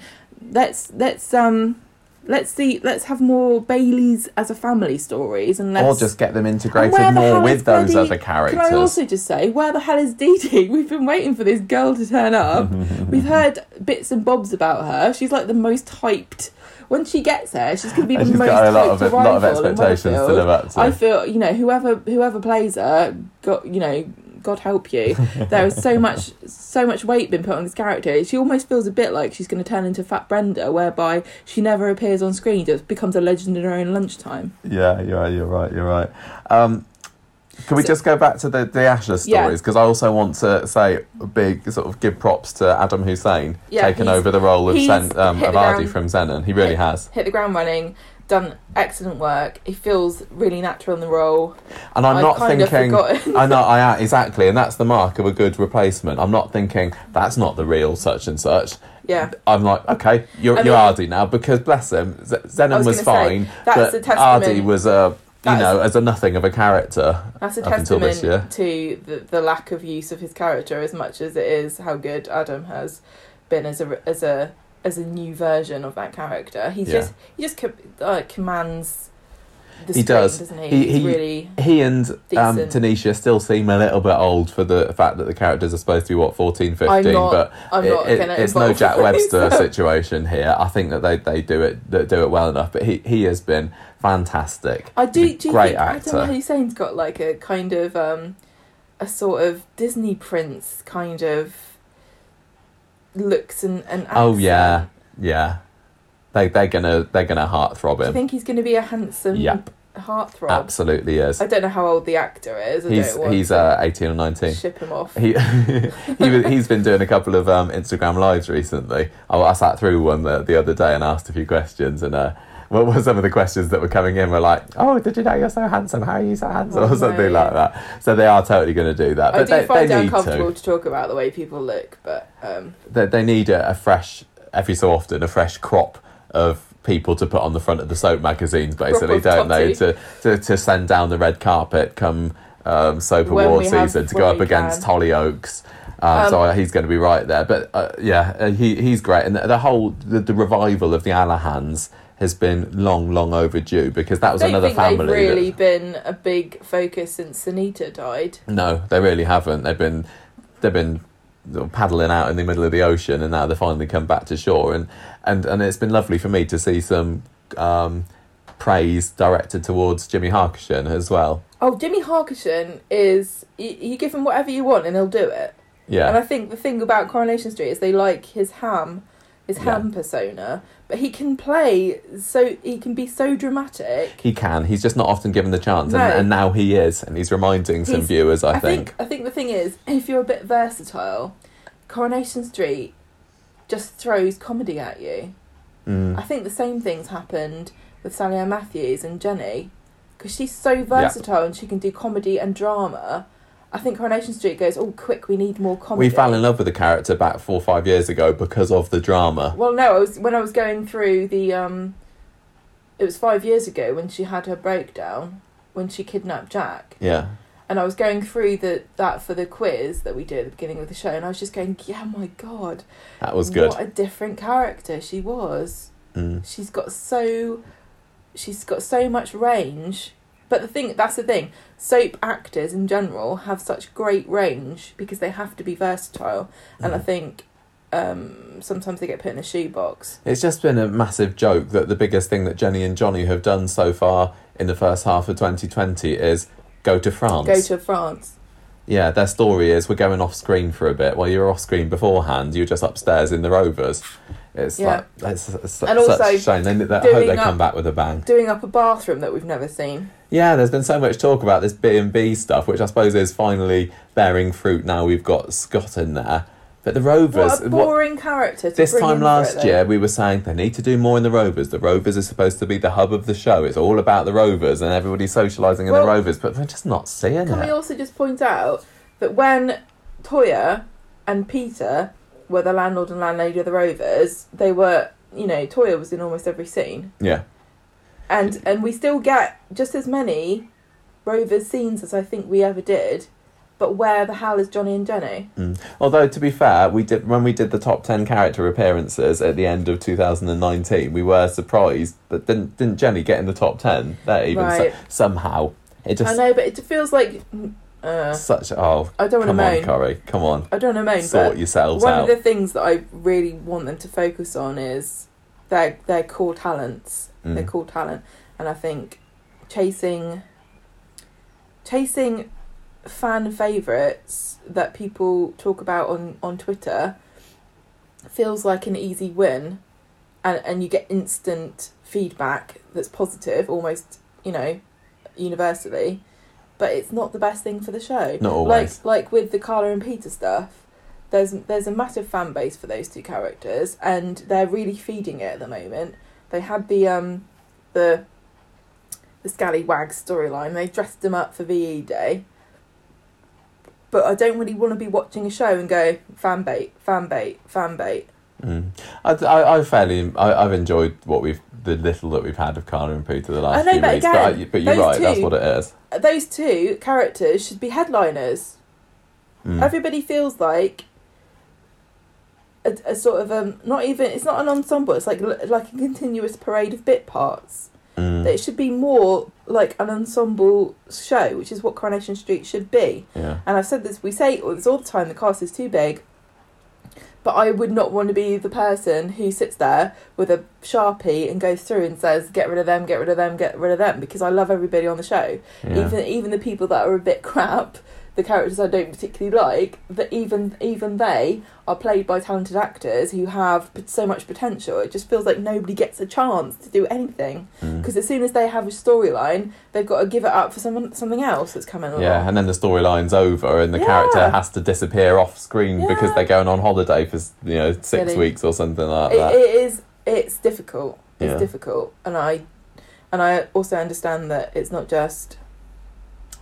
let's let's um let's see let's have more Baileys as a family stories and let's Or just get them integrated where the more with those bloody- other characters. Can I also just say, where the hell is Dee Dee? We've been waiting for this girl to turn up. We've heard bits and bobs about her. She's like the most hyped. When she gets there, she's going to be the she's most got a lot hyped of lot of expectations to Weatherfield. live up to. I feel, you know, whoever whoever plays her, got you know, God help you. there is so much so much weight been put on this character. She almost feels a bit like she's going to turn into Fat Brenda, whereby she never appears on screen, just becomes a legend in her own lunchtime. Yeah, you're right. You're right. You're right. Um, can we So- just go back to the the Asha stories? Because I also want to say a big sort of give props to Adam Hussain Yeah, taking over the role of um, hit the from Zennon. He really hit- has, hit the ground running, done excellent work. He feels really natural in the role. and I'm I've not thinking. I know, I exactly, and that's the mark of a good replacement. I'm not thinking that's not the real such and such. Yeah, I'm like, okay, you're I you're Aadi now because bless him, Z- Zennon was was, say, fine, that's but a testament- Aadi was a you know as a nothing of a character. that's a testament this year. to the, the lack of use of his character as much as it is how good Adam has been as a as a as a new version of that character. He's Yeah. just he just uh, commands. The He screen, does. doesn't he? He- he- really He and um, Tanisha still seem a little bit old for the fact that the characters are supposed to be what 14, 15, I'm not- but I'm not it- it's no Jack Webster situation here. I think that they, they do it they do it well enough. But he, he has been fantastic. I do. Do you great think actor. Adam Hussain's got like a kind of um, a sort of Disney prince kind of looks and and Oh yeah, yeah. They they're gonna they're gonna heartthrob Do you think he's to be a handsome Yep. heartthrob? Absolutely is. I don't know how old the actor is. I He's he's uh, eighteen or nineteen. ship him off. He, he he's been doing a couple of um, Instagram lives recently. I, I sat through one the, the other day and asked a few questions, and uh, what were some of the questions that were coming in? Were like, "Oh, did you know you're so handsome? How are you so handsome?" Oh, or something no. like that. So they are totally going to do that, I but do they, find they it need uncomfortable to. to. talk about the way people look, but um, They, they need a, a fresh, every so often, a fresh crop of people to put on the front of the soap magazines, basically, don't they? To, to to send down the red carpet come um, soap When award season to go up against. Hollyoaks. Um, Um, so he's going to be right there, but uh, yeah, uh, he he's great, and the, the whole the, the revival of the Alahans has been long, long overdue because that was I don't another think family. they've really that, been a big focus since Sunita died. no, they really haven't. They've been they've been paddling out in the middle of the ocean, and now they finally come back to shore, and and and it's been lovely for me to see some um, praise directed towards Jimmi Harkishin as well. Oh, Jimmi Harkishin is you, you give him whatever you want and he'll do it. Yeah, And I think the thing about Coronation Street is they like his ham, his Yeah. ham persona, but he can play so he can be so dramatic. he can. He's just not often given the chance, No. and, and now he is, and he's reminding some He's- viewers. I, I think I think the thing is if you're a bit versatile, Coronation Street just throws comedy at you. Mm. I think the same things happened with Sally Ann Matthews and Jenny because she's so versatile and she can do comedy and drama. I think Coronation Street goes, oh, quick, we need more comedy. We fell in love with the character about four or five years ago because of the drama. Well, no, I was when I was going through the. um It was five years ago when she had her breakdown when she kidnapped Jack, Yeah, and I was going through the that for the quiz that we did at the beginning of the show, and I was just going, yeah, my god, that was good. What a different character she was. Mm. she's got so she's got so much range but the thing that's the thing soap actors in general have such great range because they have to be versatile and i Mm. think um, sometimes they get put in a shoebox It's just been a massive joke that the biggest thing that Jenny and Johnny have done so far in the first half of 2020 is go to France. go to france yeah, their story is we're going off screen for a bit. While you're off screen beforehand, you're just upstairs in the Rovers. It's Yeah. like it's, it's And such also a shame. They, they, I doing hope they up- come back with a bang. Doing up a bathroom that we've never seen. Yeah, there's been so much talk about this B and B stuff, which I suppose is finally bearing fruit. Now we've got Scott in there, but the Rovers. What a boring character to this time last it, year, we were saying they need to do more in the Rovers. The Rovers are supposed to be the hub of the show. It's all about the Rovers, and everybody's socialising in Well, the Rovers, but we're just not seeing Can it. we also just point out that when Toyah and Peter were the landlord and landlady of the Rovers, they were, you know, Toyah was in almost every scene, yeah, and and we still get just as many Rovers scenes as I think we ever did. But where the hell is Johnny and Jenny? Mm. Although to be fair, we did when we did the top ten character appearances at the end of 2019, we were surprised that didn't didn't Jenny get in the top ten there even so- somehow. It just I know, but it feels like uh, such oh I don't want to come on, moan. Corrie, come on, I don't want to moan, sort yourselves one out. One of the things that I really want them to focus on is their their core talents. Mm. Their core talent, and I think chasing chasing fan favorites that people talk about on on Twitter feels like an easy win, and and you get instant feedback that's positive, almost you know, universally. But it's not the best thing for the show. Not always. Like like with the Carla and Peter stuff, there's there's a massive fan base for those two characters, and they're really feeding it at the moment. They had the um the the Scallywag storyline. They dressed them up for VE Day. But I don't really want to be watching a show and go fan bait, fan bait, fan bait. Mm. I, I, I fairly, I, I've enjoyed what we've, the little that we've had of Carla and Peter the last know, few but weeks. again, but, I, but you're right, that's what it is. Those two characters should be headliners. Mm. Everybody feels like a, a sort of um not even it's not an ensemble. It's like like a continuous parade of bit parts. Mm. It should be more like an ensemble show, which is what Coronation Street should be. Yeah. And I've said this, we say this all the time. The cast is too big. But I would not want to be the person who sits there with a sharpie and goes through and says, "Get rid of them, get rid of them, get rid of them," because I love everybody on the show yeah. even even the people that are a bit crap, the characters I don't particularly like, that even even they are played by talented actors who have so much potential. It just feels like nobody gets a chance to do anything Mm. because as soon as they have a storyline, they've got to give it up for someone something else that's coming along. Yeah, and then the storyline's over, and the Yeah. character has to disappear off screen because they're going on holiday for you know six Silly. weeks or something like it, that. it is it's difficult. It's Yeah. difficult, and I and I also understand that it's not just.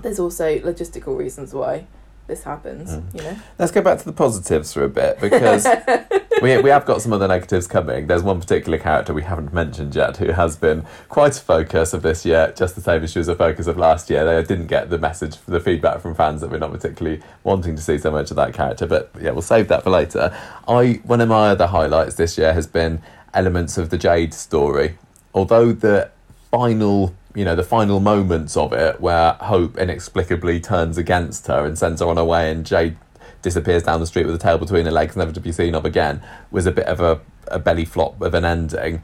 There's also logistical reasons why this happens. Mm. You know. Let's go back to the positives for a bit because we we have got some other negatives coming. There's one particular character we haven't mentioned yet who has been quite a focus of this year, just the same as she was a focus of last year. They didn't get the message, the feedback from fans that we're not particularly wanting to see so much of that character. But yeah, we'll save that for later. I one of my other highlights this year has been elements of the Jade story. Although the final you know the final moments of it where hope inexplicably turns against her and sends her on her way and jade disappears down the street with a tail between her legs never to be seen of again was a bit of a, a belly flop of an ending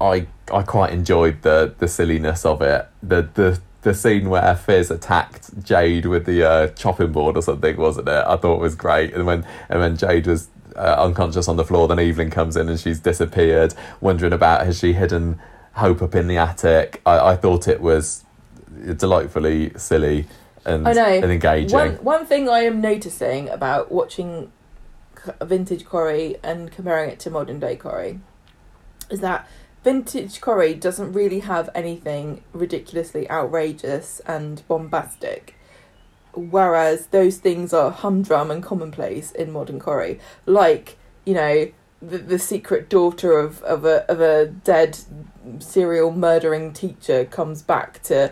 i i quite enjoyed the the silliness of it the the the scene where Fizz attacked Jade with the uh, chopping board or something, wasn't it? I thought was great. And when and when Jade was uh, unconscious on the floor, then Evelyn comes in and she's disappeared, wondering about has she hidden Hope up in the attic. I, I thought it was delightfully silly and, oh, I know. and engaging. One one thing I am noticing about watching vintage Corrie and comparing it to modern day Corrie is that vintage Corrie doesn't really have anything ridiculously outrageous and bombastic. Whereas those things are humdrum and commonplace in modern Corrie. Like, you know, the, the secret daughter of, of a of a dead serial murdering teacher comes back to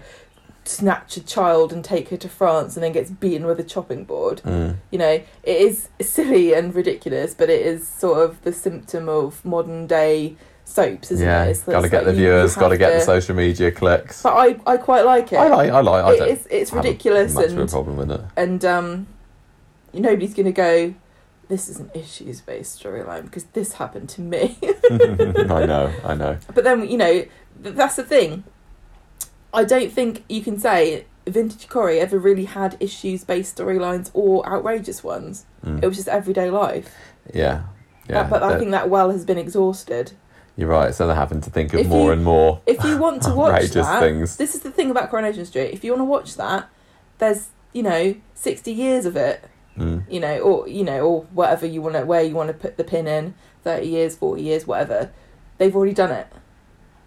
snatch a child and take her to France and then gets beaten with a chopping board. Mm. You know, it is silly and ridiculous, but it is sort of the symptom of modern day soaps, isn't yeah, it? It's- got to it's get like the viewers, got to have get the social media clicks. But I, I quite like it. I like, I like, I It it's a- ridiculous much of a and problem with it. and um, nobody's gonna go. This is an issues based storyline because this happened to me. I know, I know. But then you know th- that's the thing. I don't think you can say vintage Corrie ever really had issues based storylines or outrageous ones. Mm. It was just everyday life. yeah, yeah. but I think that well has been exhausted. you're right. So they're having to think of If more you- and more If you want to watch outrageous that, things. this is the thing about Coronation Street. If you want to watch that, there's you know sixty years of it. Mm. You know, or you know, or whatever you want to where you want to put the pin in. Thirty years, forty years, whatever. They've already done it.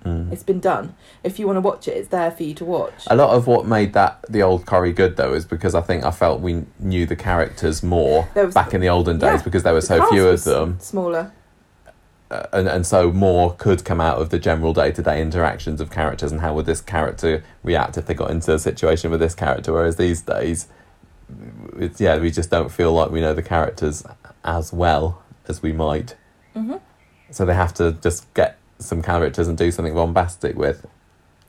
Mm. It's been done. If you want to watch it, it's there for you to watch. A lot of what made that the old Corrie good though is because I think I felt we knew the characters more was- back in the olden days Yeah, because there were The so few of them, Smaller. uh, and and so more could come out of the general day to day interactions of characters and how would this character react if they got into a situation with this character. Whereas these days, it's, yeah, we just don't feel like we know the characters as well as we might. hmm So they have to just get some characters and do something bombastic with.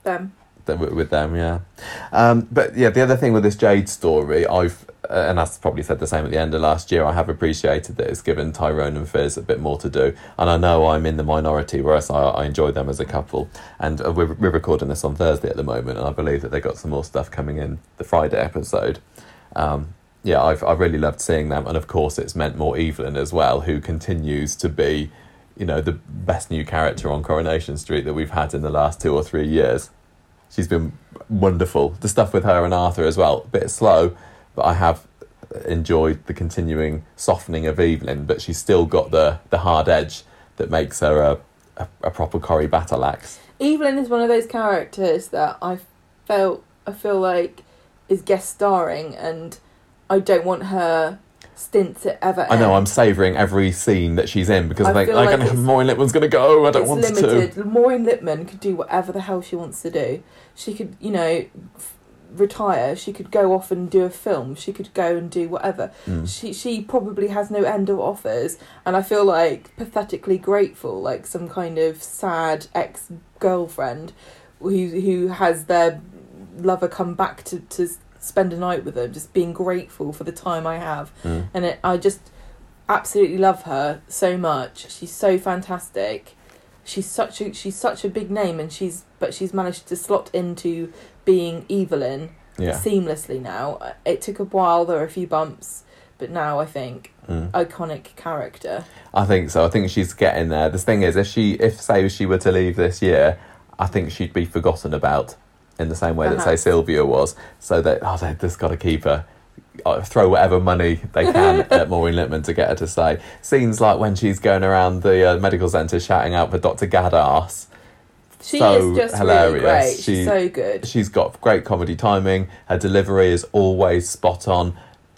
Them. with them, yeah. Um, but yeah, the other thing with this Jade story, I've uh, and I probably said the same at the end of last year. I have appreciated that it's given Tyrone and Fizz a bit more to do, and I know I'm in the minority, whereas I, I enjoy them as a couple. And uh, we're, we're recording this on Thursday at the moment, and I believe that they got some more stuff coming in the Friday episode. Um, yeah, I've I've really loved seeing them, and of course, it's meant more Evelyn as well, who continues to be, you know, the best new character on Coronation Street that we've had in the last two or three years. She's been wonderful. The stuff with her and Arthur as well, a bit slow, but I have enjoyed the continuing softening of Evelyn. But she's still got the the hard edge that makes her a a, a proper Corrie battle axe. Evelyn is one of those characters that I felt I feel like is guest starring, and I don't want her stints to ever. I know end. I'm savouring every scene that she's in because I, I think feel like, Maureen Lipman's going to go. I don't want limited. to. Maureen Lipman could do whatever the hell she wants to do. She could, you know, f- retire. She could go off and do a film. She could go and do whatever. Mm. She she probably has no end of offers, and I feel like pathetically grateful, like some kind of sad ex girlfriend who who has their lover come back to to spend a night with them, just being grateful for the time I have Mm. and it, I just absolutely love her so much. She's so fantastic. She's such a she's such a big name, and she's but she's managed to slot into being Evelyn Yeah. seamlessly now. It took a while. There were a few bumps, but now I think Mm. iconic character. I think so. I think she's getting there. The thing is, if she, if say she were to leave this year, I think she'd be forgotten about in the same way that say Sylvia was. So that oh, they just got to keep her. uh, Throw whatever money they can at Maureen Lipman to get her to say scenes like when she's going around the uh, medical centre shouting out for Dr. Gaddas. She So is just hilarious. really great. She- She's so good. She's got great comedy timing. Her delivery is always spot on.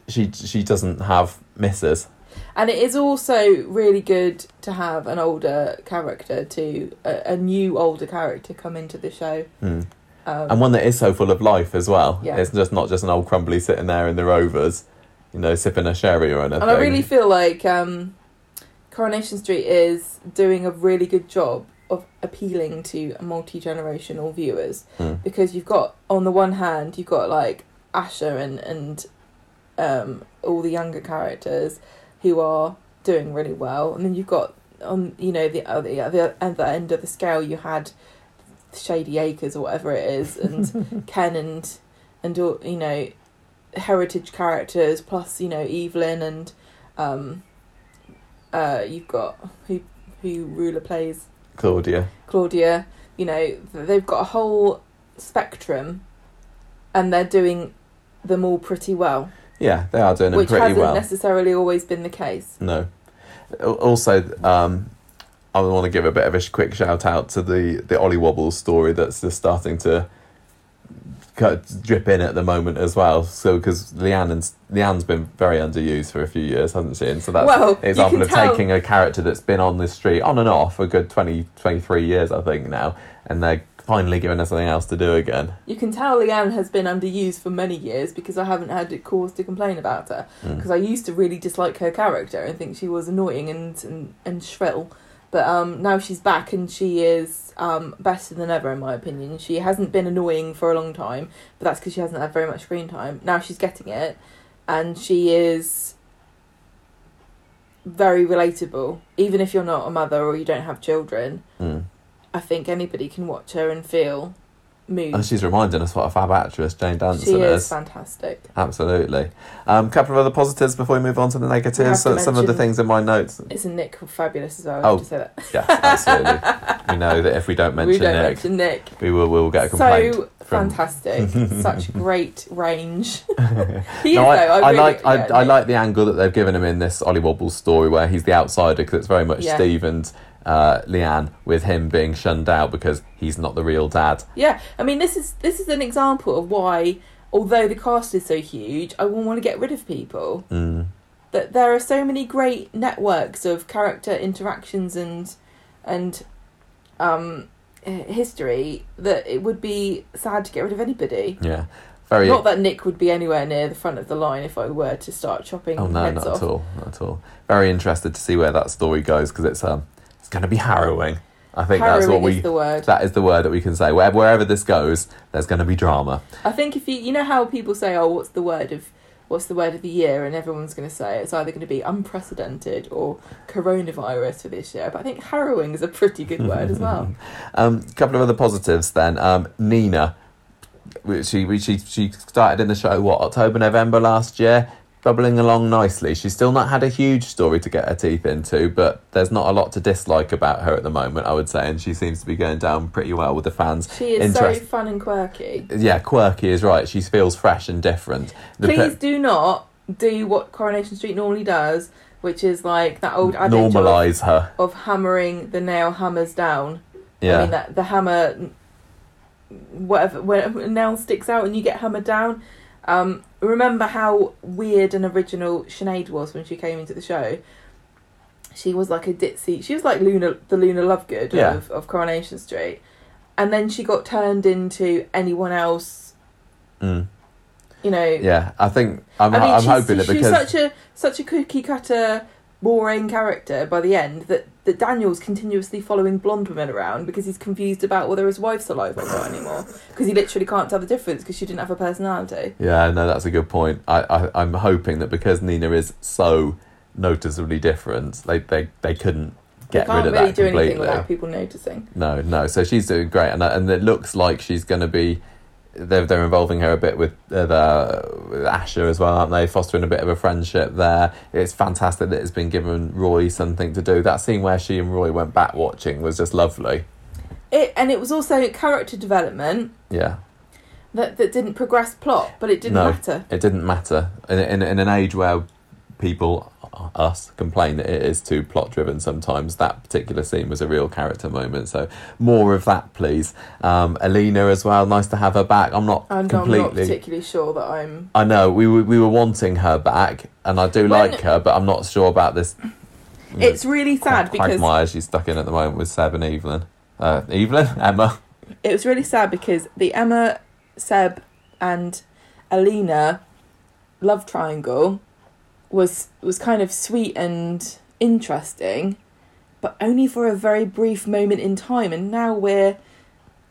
She she doesn't have misses. And it is also really good to have an older character to a, a new older character come into the show. Mm. Um, and one that is so full of life as well. Yeah. It's just not just an old crumbly sitting there in the Rovers, you know, sipping a sherry or anything. And I really feel like um, Coronation Street is doing a really good job of appealing to multi generational viewers Mm. because you've got, on the one hand, you've got like Asha and and um, all the younger characters who are doing really well, and then you've got on you know the other the other other end of the scale you had Shady Acres or whatever it is, and Ken and and you know heritage characters plus you know Evelyn and um uh you've got who who Rula plays Claudia. Claudia you know they've got a whole spectrum and they're doing them all pretty well Yeah, they are doing it which pretty hasn't necessarily always been the case No. Also, um, I want to give a bit of a quick shout out to the the Ollie Wobbles story that's just starting to drip in at the moment as well. So because Leanne and Leanne's been very underused for a few years, hasn't she? And so that's an example of tell- taking a character that's been on the street on and off for a good 20, 23 years, I think now, and they're finally giving us something else to do again. you can tell Leanne has been underused for many years because I haven't had cause to complain about her Mm. because I used to really dislike her character and think she was annoying and and, and shrill. But um, now she's back and she is um, better than ever, in my opinion. She hasn't been annoying for a long time, but that's because she hasn't had very much screen time. Now she's getting it, and she is very relatable. Even if you're not a mother or you don't have children, Mm. I think anybody can watch her and feel mood. And she's reminding us what a fab actress Jane Danson she is is. fantastic. Absolutely. A um, couple of other positives before we move on to the negatives. So, some of the things in my notes. Isn't Nick fabulous as well? Oh, to say that. Yes, absolutely. we know that if we don't mention we don't Nick, mention Nick. we will we will get a complaint. So from- fantastic! Such great range. No, is I. I, I, really, like I, yeah, I Nick. like the angle that they've given him in this Ollie Wobbles story where he's the outsider because it's very much Yeah. Steve and uh, Leanne with him being shunned out because he's not the real dad. Yeah, I mean, this is this is an example of why, although the cast is so huge, I wouldn't want to get rid of people. Mm. That there are so many great networks of character interactions and and um, history that it would be sad to get rid of anybody. Yeah, very. Not that Nick would be anywhere near the front of the line if I were to start chopping oh no, heads not off. at all, not at all. Very interested to see where that story goes because it's um going to be harrowing. I think that's what we. is the word. That is the word that we can say. Where, wherever this goes, there's going to be drama. I think if you you know how people say, "Oh, what's the word of what's the word of the year?" and everyone's going to say it's either going to be unprecedented or coronavirus for this year. But I think harrowing is a pretty good word as well. Um, a couple of other positives then. Um, Nina, she she she started in the show what October November last year, bubbling along nicely. She's still not had a huge story to get her teeth into, but there's not a lot to dislike about her at the moment, I would say, and she seems to be going down pretty well with the fans. She is Interest- so fun and quirky. Yeah, quirky is right. She feels fresh and different. The Please pe- do not do what Coronation Street normally does, which is like that old adage of, normalise her. of hammering the nail hammers down. Yeah. I mean that the hammer, whatever, a nail sticks out and you get hammered down. Um, remember how weird and original Sinead was when she came into the show. She was like a ditzy. She was like Luna, the Luna Lovegood Yeah. of, of Coronation Street, and then she got turned into anyone else. Mm. You know. Yeah, I think I'm, I mean, I'm she's, hoping that she's because such a such a cookie cutter, boring character by the end that that Daniel's continuously following blonde women around because he's confused about whether his wife's alive or not anymore because he literally can't tell the difference because she didn't have a personality. Yeah, no, that's a good point. I, I, I'm hoping that because Nina is so noticeably different, they, they, they couldn't get rid of really that do completely. anything without people noticing. No, no. So she's doing great, and and it looks like she's going to be. They're they're involving her a bit with uh, the, with Asha as well, aren't they? Fostering a bit of a friendship there. It's fantastic that it's been given Roy something to do. That scene where she and Roy went back watching was just lovely. It and it was also character development Yeah, that that didn't progress plot, but it didn't No. matter. it didn't matter in in, in an age where people us complain that it is too plot driven sometimes. That particular scene was a real character moment so more of that please. Um alina as well nice to have her back. I'm not And I'm not completely particularly sure that I'm. i know we were, we were wanting her back and i do When- like her but i'm not sure about this It's really sad because quagmire she's stuck in at the moment with seb and evelyn. Uh evelyn? Emma? It was really sad because the Emma, Seb, and Alina love triangle was was kind of sweet and interesting, but only for a very brief moment in time. And now we're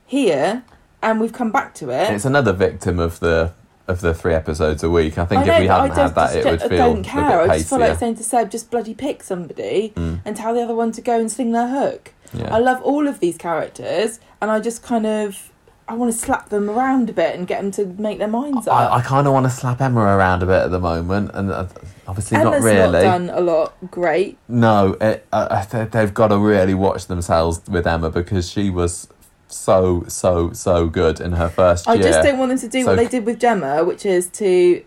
here, and we've come back to it. it's another victim of the of the three episodes a week i think I know, if we hadn't had that it would I don't care. I just feel like saying to Seb, just bloody pick somebody Mm, and tell the other one to go and sling their hook. yeah. I love all of these characters, and I just kind of I want to slap them around a bit and get them to make their minds up. I, I kind of want to slap Emma around a bit at the moment, and uh, obviously Emma's not really. done a lot great. No, it, uh, they've got to really watch themselves with Emma because she was so so so good in her first I year. just don't want them to do So- what they did with Gemma, which is to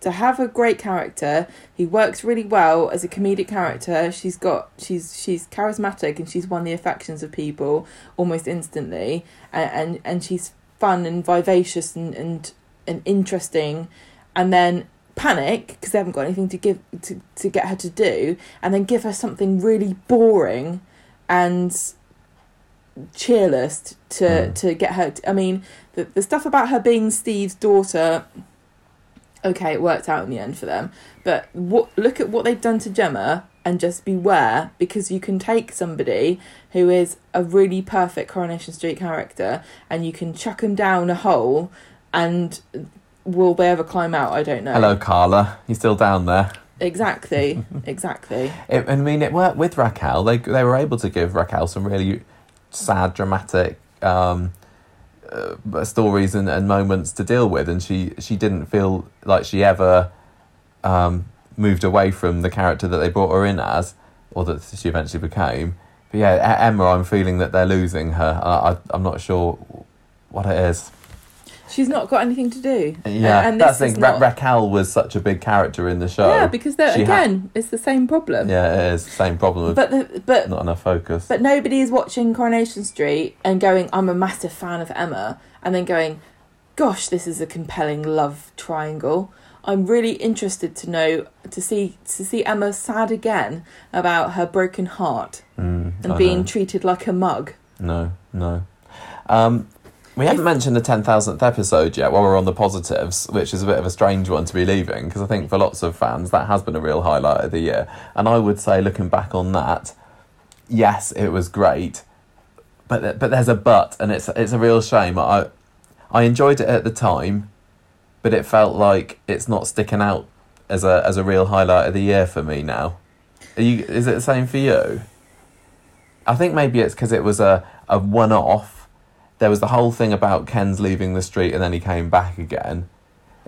to have a great character who works really well as a comedic character. She's got she's she's charismatic and she's won the affections of people almost instantly, and and, and she's fun and vivacious and and, and interesting, and then panic because they haven't got anything to give to, to get her to do and then give her something really boring and cheerless to Mm. to get her I mean the the stuff about her being Steve's daughter okay it worked out in the end for them but what look at what they've done to Gemma and just beware because you can take somebody who is a really perfect Coronation Street character and you can chuck them down a hole and will they ever climb out I don't know Hello, Carla. You're still down there? exactly exactly It, I mean, it worked with Raquel. They they were able to give Raquel some really sad, dramatic um, uh, stories and, and moments to deal with, and she she didn't feel like she ever um, moved away from the character that they brought her in as, or that she eventually became. But yeah, Emma, I'm feeling that they're losing her. I, I I'm not sure what it is. She's not got anything to do. Yeah, and that's the thing. Ra- not- Raquel was such a big character in the show. Yeah, because She ha- again, it's the same problem. yeah, it is the same problem But the, but not enough focus. but nobody is watching Coronation Street and going, "I'm a massive fan of Emma," and then going, "Gosh, this is a compelling love triangle." I'm really interested to know to see to see Emma sad again about her broken heart Mm, and being treated like a mug. No, no. Um, we haven't mentioned the 10,000th episode yet while we're on the positives, which is a bit of a strange one to be leaving because I think for lots of fans that has been a real highlight of the year. And I would say, looking back on that, yes, it was great, but but there's a but, and it's it's a real shame. I I enjoyed it at the time, but it felt like it's not sticking out as a as a real highlight of the year for me now. Are you? Is it the same for you? I think maybe it's because it was a, a one off. There was the whole thing about Ken's leaving the street and then he came back again.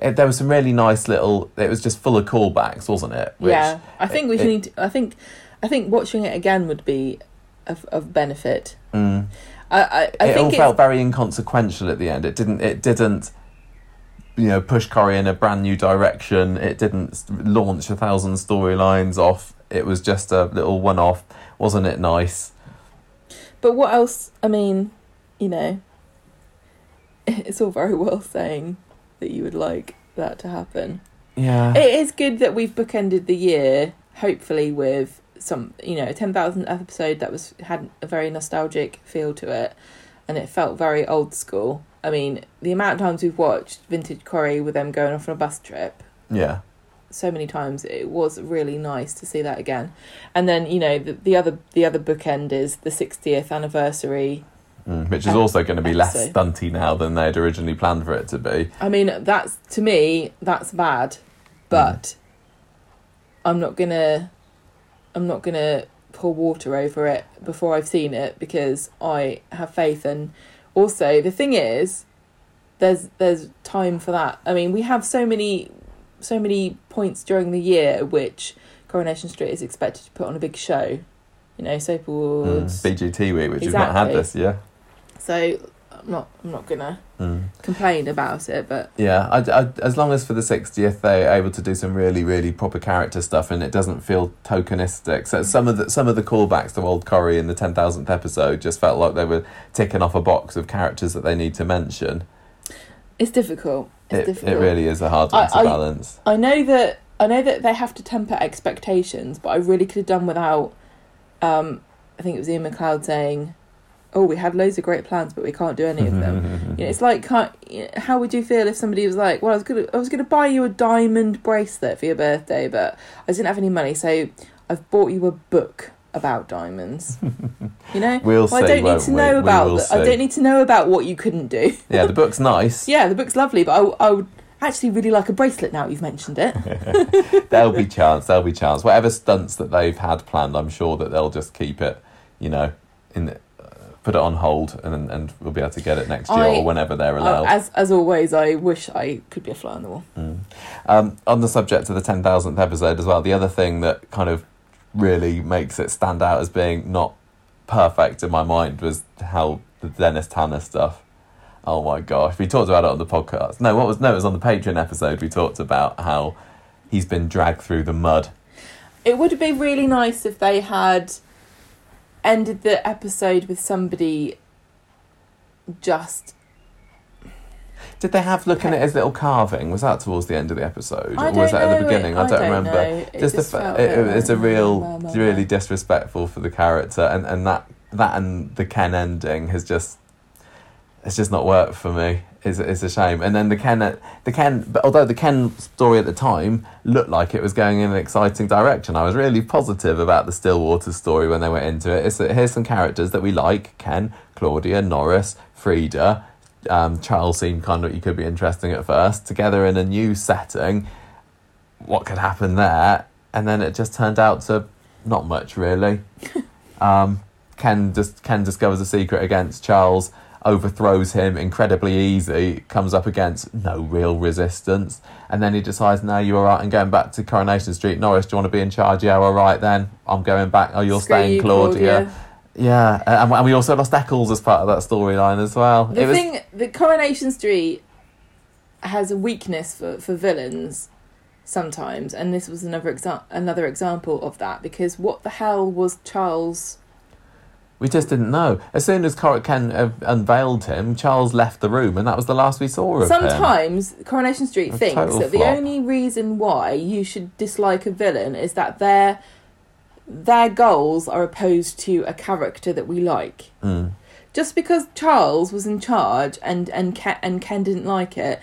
It, there was some really nice little. It was just full of callbacks, wasn't it? Which- yeah, I think we it- need. To, I think I think watching it again would be of, of benefit. Mm. I I, I it all felt very inconsequential at the end. It didn't. It didn't. You know, push Corrie in a brand new direction. It didn't launch a thousand storylines off. It was just a little one off. Wasn't it nice? But what else? I mean, you know, it's all very well saying that you would like that to happen. Yeah. It is good that we've bookended the year, hopefully with some, you know, ten thousand episode that was had a very nostalgic feel to it, and it felt very old school. I mean, the amount of times we've watched Vintage Corrie with them going off on a bus trip, yeah. so many times it was really nice to see that again and then you know the, the other the other bookend is the 60th anniversary Mm, which is Uh, also going to be less episode. stunty now than they'd originally planned for it to be. i mean that's to me that's bad but i'm not gonna i'm not gonna pour water over it before i've seen it because i have faith. And also the thing is there's there's time for that. I mean we have so many so many points during the year which coronation street is expected to put on a big show. You know soap Mm, awards BGT week, which we've not had this year. So i'm not i'm not gonna Mm. complain about it but Yeah, I, I, as long as for the 60th they're able to do some really, really proper character stuff and it doesn't feel tokenistic. So some of the some of the callbacks to old Corrie in the 10,000th episode just felt like they were ticking off a box of characters that they need to mention. it's difficult it's It, difficult it really is a hard one I- to balance. I know that I know that they have to temper expectations, but I really could have done without. Um, I think it was Iain MacLeod saying, "Oh, we had loads of great plans, but we can't do any of them." you know, it's like, you know, how would you feel if somebody was like, "Well, I was gonna, I was gonna buy you a diamond bracelet for your birthday, but I didn't have any money, so I've bought you a book about diamonds." you know, We'll well, I don't need to we? know about. The, I don't need to know about what you couldn't do. yeah, the book's nice. yeah, the book's lovely, but I, I would actually really like a bracelet now you've mentioned it. there'll be chance. There'll be chance. Whatever stunts that they've had planned, I'm sure that they'll just keep it. You know, in the, put it on hold, and and we'll be able to get it next year I- or whenever they're Uh, allowed. as as always, I wish I could be a fly on the wall. Mm. Um, on the subject of the 10,000th episode as well, the other thing that kind of really makes it stand out as being not perfect in my mind was how the Dennis Tanner stuff. Oh my gosh, we talked about it on the podcast. No, what was no, it was on the Patreon episode. We talked about how he's been dragged through the mud. It would have been really nice if they had ended the episode with somebody just. Did they have looking at his little carving? Was that towards the end of the episode, I or was that at the beginning? it- I don't, I don't remember. know. It Just, just the it, it's a real, really disrespectful for the character, and and that that and the Ken ending has just it's just not worked for me. It's, it's a shame. And then the Ken, the Ken, but although the Ken story at the time looked like it was going in an exciting direction, I was really positive about the Stillwater story when they went into it. It's that here's some characters that we like: Ken, Claudia, Norris, Freda. Um, Charles seemed kind of you could be interesting at first. Together in a new setting, what could happen there? And then it just turned out to not much really. um, Ken just Ken discovers a secret against Charles. Overthrows him incredibly easy, comes up against no real resistance, and then he decides, "No, you're all right," and going back to Coronation Street. Norris, do you want to be in charge? Yeah, all right then. I'm going back. Oh, you're Screw staying, you, Claudia. Yeah, and, and we also lost Eccles as part of that storyline as well. The it was thing, the Coronation Street has a weakness for, for villains sometimes, and this was another exa- another example of that. Because what the hell was Charles? We just didn't know. As soon as Cor- Ken uh, unveiled him, Charles left the room, and that was the last we saw of him. Sometimes Coronation Street A thinks total that the flop. only reason why you should dislike a villain is that their their goals are opposed to a character that we like. Mm. just because Charles was in charge and and Ken, and Ken didn't like it,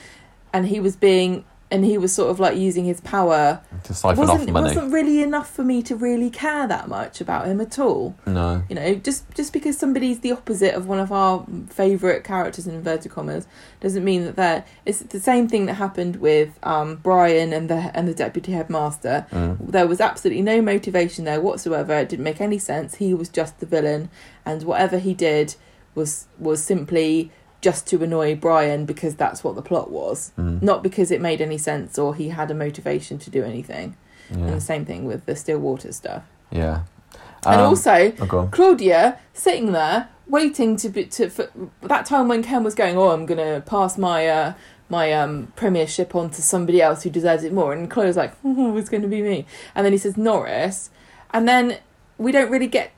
and he was being and he was sort of like using his power To siphon off wasn't money. wasn't really enough for me to really care that much about him at all. No. You know, just just because somebody's the opposite of one of our favourite characters in inverted commas doesn't mean that they're. It's the same thing that happened with um, Brian and the and the deputy headmaster. Mm. There was absolutely no motivation there whatsoever. It didn't make any sense. He was just the villain, and whatever he did was was simply just to annoy Brian because that's what the plot was, Mm. not because it made any sense or he had a motivation to do anything. And the same thing with the Stillwater stuff. yeah. and Um, also, oh. Claudia sitting there waiting to be to for that time when Ken was going, oh, I'm gonna pass my uh, my um, premiership on to somebody else who deserves it more, and Claudia's like, oh, it's going to be me, and then he says Norris, and then we don't really get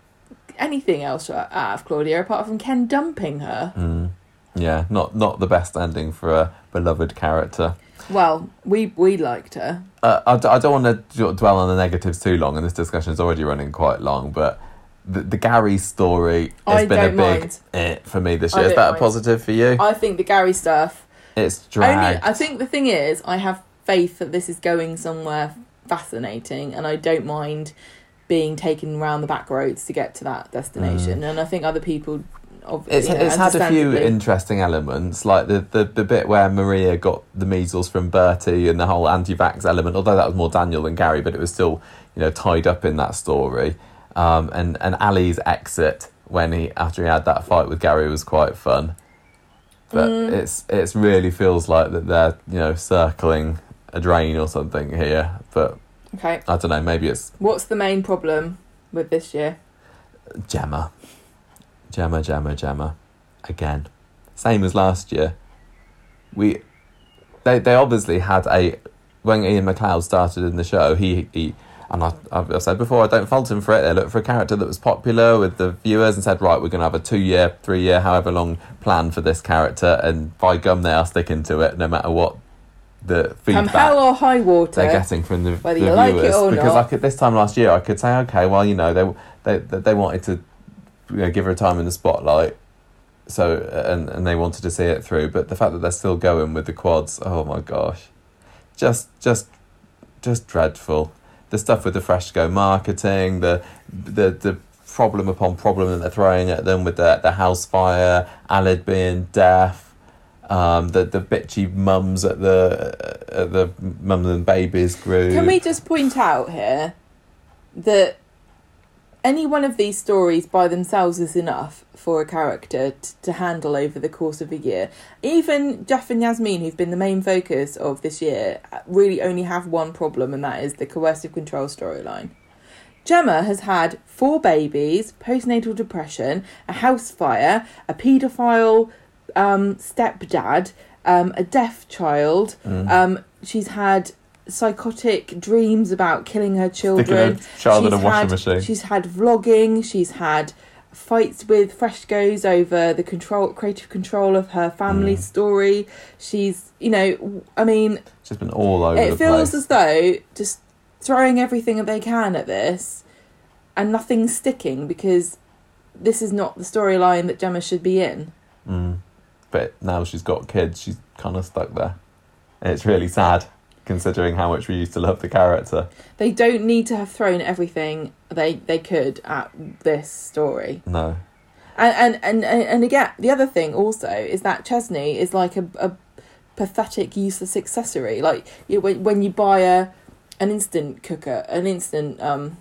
anything else out of Claudia apart from Ken dumping her. Mm. Yeah, not not the best ending for a beloved character. Well, we we liked her. Uh, I, d- I don't want to dwell on the negatives too long, and this discussion is already running quite long. But the, the Gary story has I been a big mind. eh for me this I year. Is don't that a mind. positive for you? I think the Gary stuff. it's Only, dragged. I think the thing is, I have faith that this is going somewhere fascinating, and I don't mind being taken around the back roads to get to that destination. And I think other people, of, It's, you know, it's had a few interesting elements, like the, the, the bit where Maria got the measles from Bertie and the whole anti-vax element. Although that was more Daniel than Gary, but it was still you know tied up in that story. Um, and and Ali's exit when he after he had that fight with Gary was quite fun. But Mm. it's it's really feels like that they're you know circling a drain or something here. But Okay, I don't know. Maybe it's what's the main problem with this year? Gemma. Gemma, Gemma, Gemma. Again. Same as last year. We they they obviously had a when Iain MacLeod started in the show, he, he and I, I've said before, I don't fault him for it. They looked for a character that was popular with the viewers and said, right, we're going to have a two year, three year, however long plan for this character. And by gum, they are sticking to it no matter what the Come feedback hell or high water. they're getting from the, Whether the you like it viewers or because not. like at this time last year I could say okay well you know they they they wanted to you know, give her a time in the spotlight. So and and they wanted to see it through but the fact that they're still going with the quads oh my gosh. Just just just dreadful. The stuff with the Freshco marketing the the the problem upon problem that they're throwing at them with the the house fire Aled being deaf um, the the bitchy mums at the at the mums and babies group. Can we just point out here that any one of these stories by themselves is enough for a character t- to handle over the course of a year? Even Geoff and Yasmin, who've been the main focus of this year, really only have one problem, and that is the coercive control storyline. Gemma has had four babies, postnatal depression, a house fire, a paedophile um, stepdad, um, a deaf child. Mm. Um, she's had psychotic dreams about killing her children. Sticking a child in She's a washing had- machine. She's had vlogging. She's had fights with Freshcos over the control, creative control of her family Mm. story. She's, you know, I mean, Just been all over it feels place. as though just throwing everything that they can at this and nothing's sticking because this is not the storyline that Gemma should be in. Mm. But now she's got kids, she's kind of stuck there. And it's really sad, considering how much we used to love the character. They don't need to have thrown everything they they could at this story. No. And and and, and again, the other thing also is that Chesney is like a, a pathetic, useless accessory. Like you, when when you buy a an instant cooker, an instant um,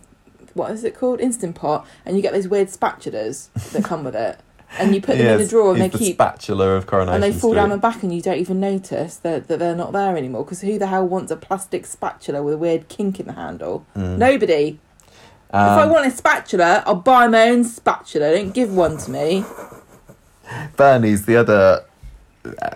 what is it called, instant pot, and you get those weird spatulas that come with it. and you put them He in a drawer and they the keep spatula of Coronation and they fall Street. down the back and you don't even notice that, that they're not there anymore because who the hell wants a plastic spatula with a weird kink in the handle? Mm. nobody. If i Um, want a spatula i'll buy my own spatula. Don't give one to me. Bernie's the other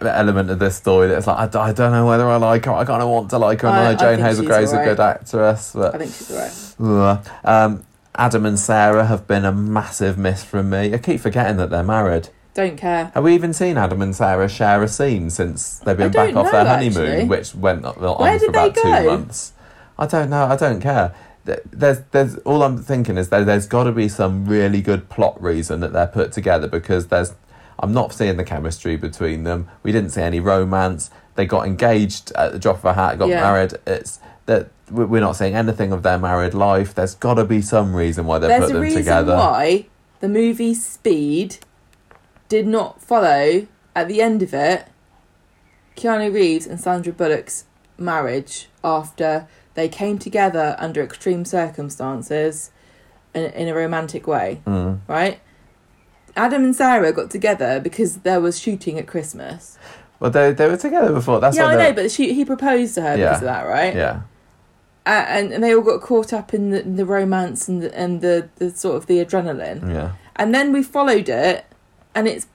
element of this story that's like I, I don't know whether I like her. I kind of want to like her. And I- I, I Jane Hazlegrove's a good actress but i think she's alright. Um, Adam and Sarah have been a massive miss from me. I keep forgetting that they're married. don't care Have we even seen Adam and Sarah share a scene since they've been back off their honeymoon, actually. which went on Where for about two months? I don't know. I don't care. There's, there's all I'm thinking is that there's got to be some really good plot reason that they're put together because there's. I'm not seeing the chemistry between them. We didn't see any romance. They got engaged at the drop of a hat. Got Yeah. married. It's that we- we're not seeing anything of their married life. There's got to be some reason why they there's put a them reason together. why the movie speed did not follow at the end of it keanu reeves and sandra bullock's marriage after they came together under extreme circumstances in, in a romantic way Mm. right adam and sarah got together because there was shooting at christmas Well, they they were together before. That's yeah i know but she, he proposed to her Yeah. because of that right Yeah. Uh, and, and they all got caught up in the, the romance and the, and the, the sort of the adrenaline Yeah. and then we followed it, and it's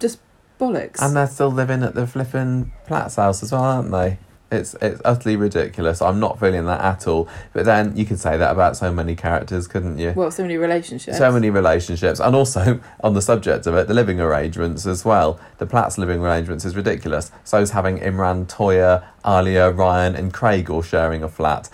just bollocks. And they're still living at the flipping Platt's house as well, aren't they? It's it's utterly ridiculous. I'm not feeling that at all. But then you could say that about so many characters, couldn't you? well, so many relationships. So many relationships, and also on the subject of it, the living arrangements as well. The Platt's living arrangements is ridiculous. So is having Imran, Toyah, Alya, Ryan, and Craig all sharing a flat.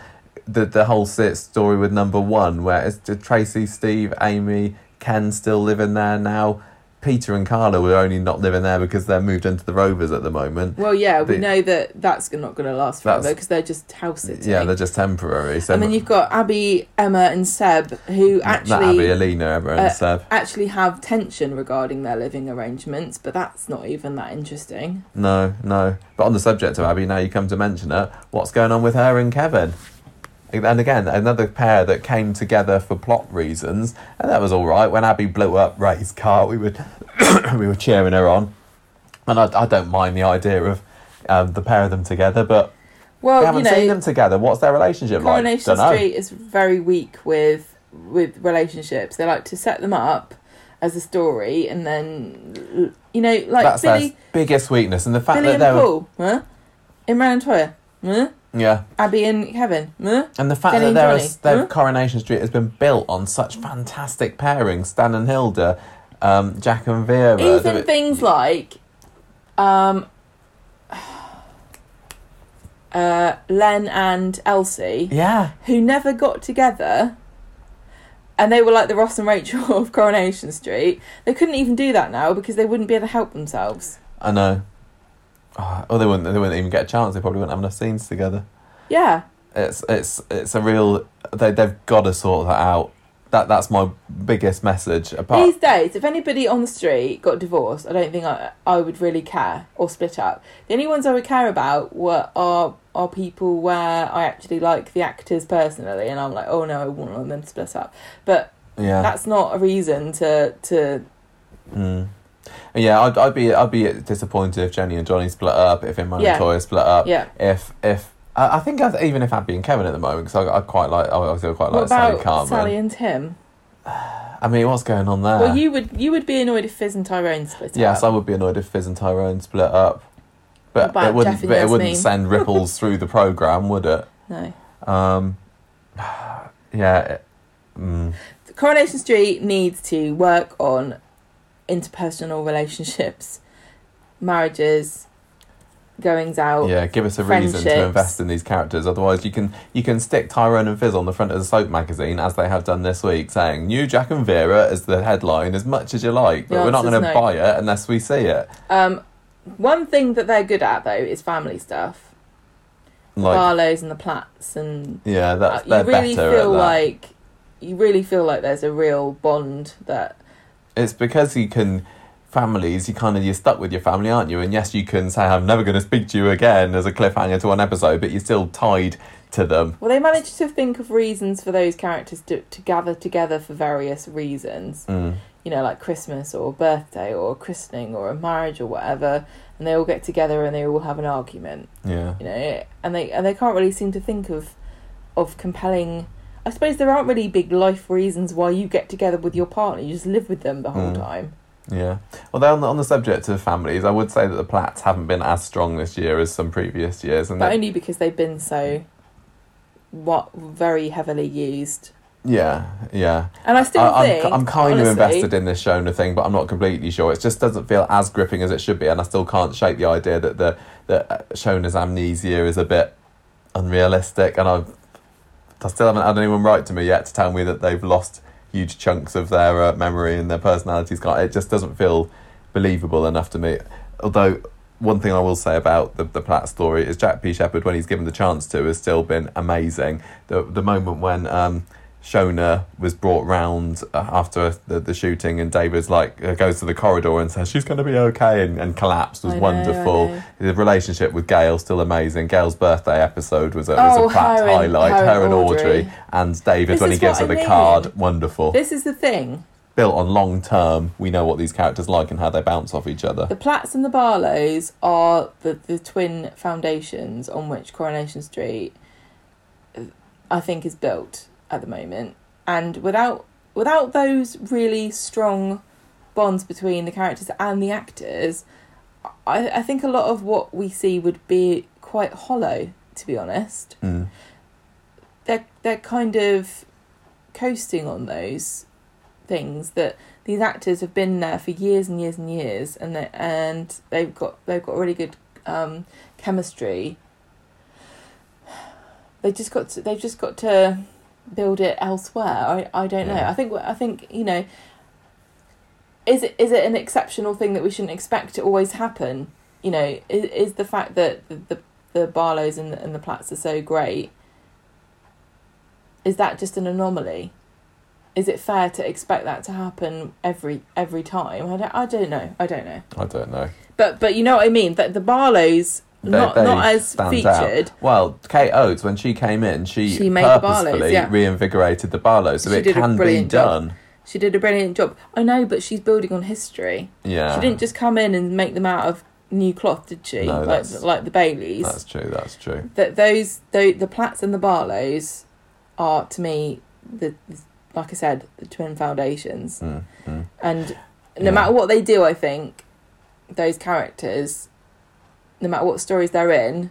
The the whole sit story with number one, where it's just Tracy, Steve, Amy, Ken still living there now. Peter and Carla were only not living there because they're moved into the Rovers at the moment. Well, yeah, we know that that's not going to last forever because they're just house sitting. Yeah, they're just temporary. So and then you've got Abi, Emma, and Seb, who not Abi, actually Alina, Emma, and uh, Seb. actually have tension regarding their living arrangements, but that's not even that interesting. No, no. But on the subject of Abi, now you come to mention it, what's going on with her and Kevin? And again, another pair that came together for plot reasons, and that was all right. When Abi blew up Ray's car, we were we were cheering her on, and I, I don't mind the idea of um, the pair of them together, but Well, we haven't know, seen them together. What's their relationship Coronation like? Dunno. Street is very weak with with relationships. They like to set them up as a story, and then you know, like That's Billy, their biggest weakness, and the fact Billy that and they were Paul, huh? Imran and Toyah, huh? Yeah, Abi and Kevin, huh? And the fact Jenny that and there Johnny, is, their huh? Coronation Street has been built on such fantastic pairings, Stan and Hilda, um, Jack and Vera. Even things like, um, uh, Len and Elsie, yeah, who never got together. And they were like the Ross and Rachel of Coronation Street. They couldn't even do that now because they wouldn't be able to help themselves. I know. Oh, oh, they wouldn't. They wouldn't even get a chance. They probably wouldn't have enough scenes together. Yeah. It's it's it's a real. They they've got to sort that out. That that's my biggest message. Apart, These days, if anybody on the street got divorced, I don't think I, I would really care or split up. The only ones I would care about were are are people where I actually like the actors personally, and I'm like, oh no, I want them to split up. But yeah, that's not a reason to to. Mm. Yeah, I'd, I'd be I'd be disappointed if Jenny and Johnny split up, if Imran Yeah. and Toyah split up, Yeah. if if I, I think I, even if Abi and Kevin at the moment because I, I quite like I also quite What like Sally Carman. Sally and Tim? I mean, what's going on there? Well, you would you would be annoyed if Fizz and Tyrone split up. yes, I would be annoyed if Fizz and Tyrone split up, but it wouldn't. But it wouldn't send ripples through the program, would it? No. Um, yeah. It, mm, Coronation Street needs to work on interpersonal relationships, marriages, goings out. yeah, give us a reason to invest in these characters. Otherwise, you can you can stick Tyrone and Fizz on the front of the Soap magazine as they have done this week, saying "New Jack and Vera" as the headline as much as you like, but The we're not going to no. buy it unless we see it. Um, one thing that they're good at though is family stuff. Like, Barlow's and the Platts, and yeah, uh, that's you they're really better feel like you really feel like there's a real bond that. It's because you can families you kind of you're stuck with your family aren't you and yes you can say i'm never going to speak to you again as a cliffhanger to one episode but you're still tied to them Well, they managed to think of reasons for those characters to, to gather together for various reasons. mm. you know, like Christmas or birthday or christening or a marriage or whatever, and they all get together and they all have an argument, Yeah. you know, and they and they can't really seem to think of of compelling. I suppose there aren't really big life reasons why you get together with your partner. You just live with them the whole Mm. time. Yeah. Although on the, on the subject of families, I would say that the Platts haven't been as strong this year as some previous years, and but only because they've been so what very heavily used. yeah, yeah. And I still I, think I'm, I'm kind of invested in this Shona thing, but I'm not completely sure. It just doesn't feel as gripping as it should be, and I still can't shake the idea that the that uh, Shona's amnesia is a bit unrealistic, and I've I still haven't had anyone write to me yet to tell me that they've lost huge chunks of their uh, memory and their personalities. It just doesn't feel believable enough to me. Although one thing I will say about the the Platt story is Jack P. Shepherd, when he's given the chance to, has still been amazing. The the moment when um, Shona was brought round uh, after the, the shooting, and David's like uh, goes to the corridor and says she's going to be okay, and, and collapsed was I know, wonderful. I. The relationship with Gail still amazing. Gail's birthday episode was a, was Oh, a Platt her and- highlight. her and Audrey, Audrey. and David This when he gives her what the mean. card, wonderful. This is the thing. Built on long term, we know what these characters like and how they bounce off each other. The Platts and the Barlows are the, the twin foundations on which Coronation Street, uh, I think, is built at the moment. And without without those really strong bonds between the characters and the actors, I, I think a lot of what we see would be quite hollow. To be honest, Mm. they're they're kind of coasting on those things that these actors have been there for years and years and years, and they, and they've got they've got really good um, chemistry. They just got to, they've just got to build it elsewhere. I, I don't know. I think I think you know. Is it is it an exceptional thing that we shouldn't expect to always happen? You know, is, is the fact that the the, the Barlows and the, and the Platts are so great. Is that just an anomaly? Is it fair to expect that to happen every every time? I don't I don't know. I don't know. I don't know. But but you know what I mean. That the Barlows They- not they not as stand out. featured. Well, Kate Oates, when she came in, she, She purposefully yeah. reinvigorated the Barlows, so She it can be brilliant job. done. She did a brilliant job. I know, but she's building on history. Yeah, She didn't just come in and make them out of new cloth, did she? No, like that's- like the Baileys. That's true. That's true. That those the the Platts and the Barlows are to me the, the like I said the twin foundations. Mm, mm. And no Yeah. matter what they do, I think those characters, no matter what stories they're in,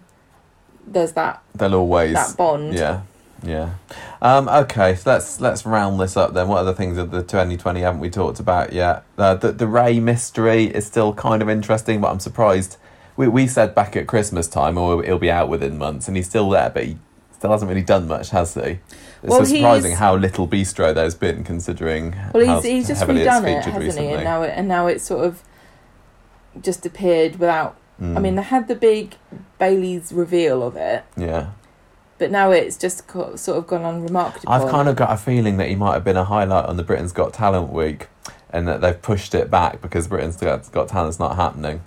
there's that They'll always that bond. Yeah, yeah. Um, okay, so let's let's round this up then. What other things of the 2020 haven't we talked about yet? Uh, the the Ray mystery is still kind of interesting, but I'm surprised. We we said back at Christmas time, or he'll be out within months, and he's still there, but he still hasn't really done much, has he? It's Well, so surprising how little bistro there's been, considering Well, how he's he's just redone it, hasn't recently. he? And now it and now it's sort of just appeared without. I Mm, mean, they had the big Bailey's reveal of it, yeah. but now it's just co- sort of gone unremarked. I've kind of got a feeling that he might have been a highlight on the Britain's Got Talent week, and that they've pushed it back because Britain's Got, Got Talent's not happening.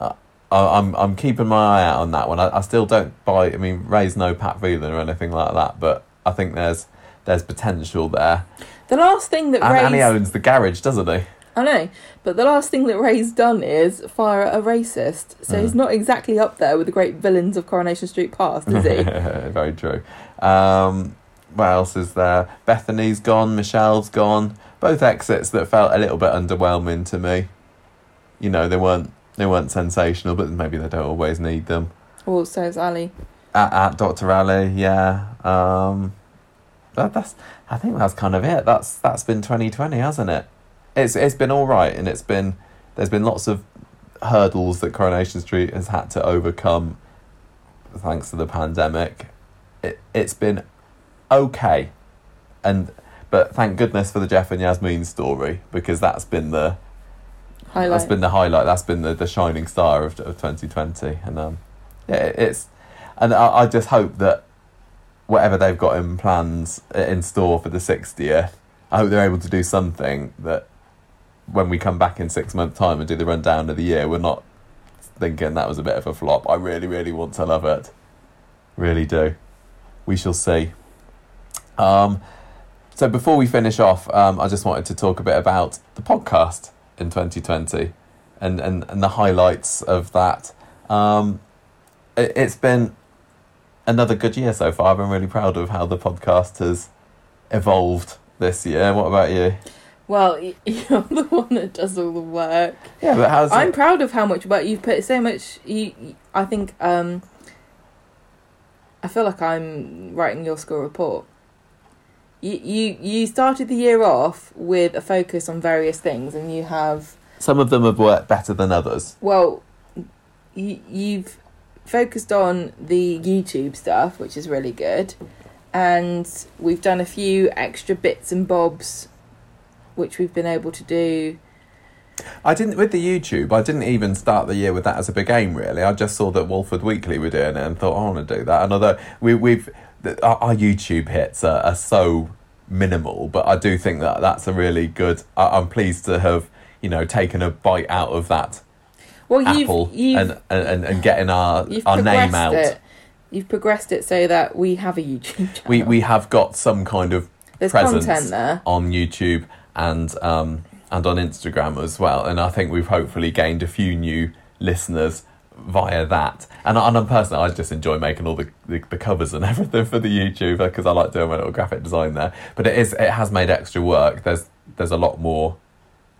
Uh, I, I'm I'm keeping my eye out on that one. I, I still don't buy. I mean, Ray's no Pat Phelan or anything like that, but I think there's there's potential there. the last thing that And, Ray's and he owns the garage, doesn't he? I know, but the last thing that Ray's done is fire a racist. So Mm. he's not exactly up there with the great villains of Coronation Street past, is he? Very true. Um, what else is there? Bethany's gone. Michelle's gone. Both exits that felt a little bit underwhelming to me. You know, they weren't they weren't sensational, but maybe they don't always need them. well, so is Ali. At, at Dr. Ali, yeah. Um, that, that's I think that's kind of it. That's that's been twenty twenty, hasn't it? It's it's been all right, and it's been there's been lots of hurdles that Coronation Street has had to overcome, thanks to the pandemic. It it's been okay, and but thank goodness for the Geoff and Yasmin story because that's been the Highlight. that's been the highlight. That's been the, the shining star of of twenty twenty, and um, yeah, it- it's and I, I just hope that whatever they've got in plans uh, in store for the sixtieth, I hope they're able to do something that when we come back in six months' time and do the rundown of the year, we're not thinking that was a bit of a flop. I really, really want to love it, really do. We shall see. Um, So before we finish off, um, I just wanted to talk a bit about the podcast in 2020 and, and, and the highlights of that. Um, it, it's been another good year so far. I've been really proud of how the podcast has evolved this year. What about you? Well, you're the one that does all the work. Yeah, but how's I'm it? proud of how much work you've put. So much. You, I think. Um, I feel like I'm writing your school report. You, you you started the year off with a focus on various things, and you have Some of them have worked better than others. well, you, you've focused on the YouTube stuff, which is really good, and we've done a few extra bits and bobs, which we've been able to do. I didn't with the YouTube. I didn't even start the year with that as a big aim. Really, I just saw that Walford Weekly were doing it and thought oh, I want to do that. And although we, we've our, our YouTube hits are, are so minimal, but I do think that that's a really good. I, I'm pleased to have you know taken a bite out of that Well, you've apple you've and, and and getting our our name out. It. You've progressed it so that we have a YouTube channel. We we have got some kind of There's presence content there. on YouTube and um, and on Instagram as well. And I think we've hopefully gained a few new listeners via that. And, and I'm personally, I just enjoy making all the, the, the covers and everything for the YouTube because I like doing my little graphic design there. But it is it has made extra work. There's there's a lot more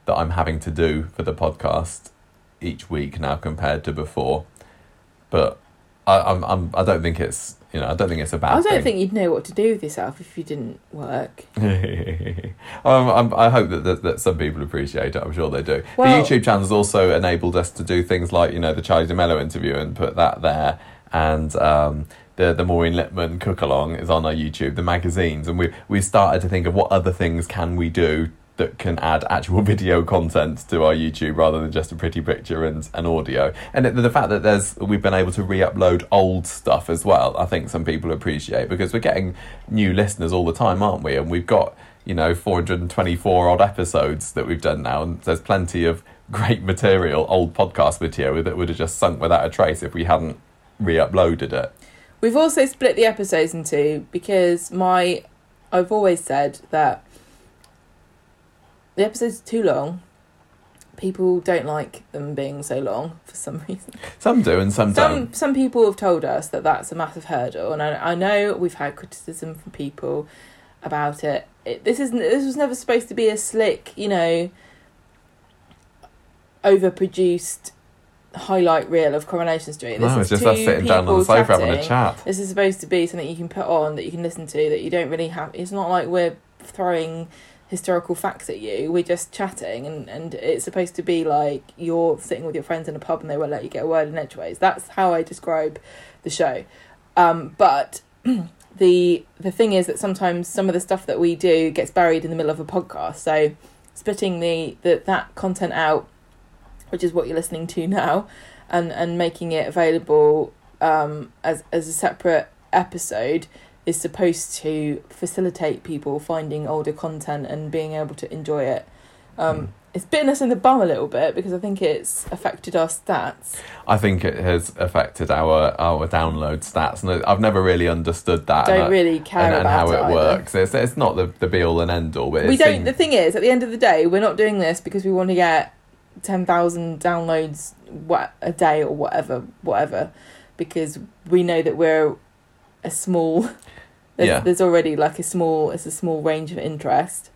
that I'm having to do for the podcast each week now compared to before. But I, I'm, I'm I don't think it's you know I don't think it's a bad I don't thing. think you'd know what to do with yourself if you didn't work. um, I'm, I hope that, that that some people appreciate it. I'm sure they do. Well- the YouTube channel has also enabled us to do things like you know the Charlie de Melo interview and put that there, and um, the the Maureen Lipman cook along is on our YouTube. The magazines, and we we started to think of what other things can we do that can add actual video content to our YouTube rather than just a pretty picture and, an audio. And the, fact that there's we've been able to re-upload old stuff as well, I think some people appreciate because we're getting new listeners all the time, aren't we? And we've got you know 424 odd episodes that we've done now, and there's plenty of great material, old podcast material that would have just sunk without a trace if we hadn't re-uploaded it. We've also split the episodes in two because my I've always said that the episodes are too long. People don't like them being so long for some reason. Some do and some, Some don't. some people have told us that that's a massive hurdle, and I, I know we've had criticism from people about it. it. This isn't. This was never supposed to be a slick, you know, overproduced highlight reel of Coronation Street. This No, is just us sitting down on the sofa having a chat. This is supposed to be something you can put on that you can listen to that you don't really have. It's not like we're throwing historical facts at you. We're just chatting, and, and it's supposed to be like you're sitting with your friends in a pub and they won't let you get a word in edgeways. That's how I describe the show. Um, but the the thing is that sometimes some of the stuff that we do gets buried in the middle of a podcast. So splitting the, the that content out, which is what you're listening to now, and and making it available um, as as a separate episode is supposed to facilitate people finding older content and being able to enjoy it. Um, Mm. It's bitten us in the bum a little bit because I think it's affected our stats. I think it has affected our our download stats, and I've never really understood that. Don't and, really care and, and about how it either. works. It's, it's not the, the be all and end all, but we don't. seems- The thing is, at the end of the day, we're not doing this because we want to get ten thousand downloads what a day or whatever, whatever, because we know that we're a small. There's, Yeah. there's already like a small. It's a small range of interest.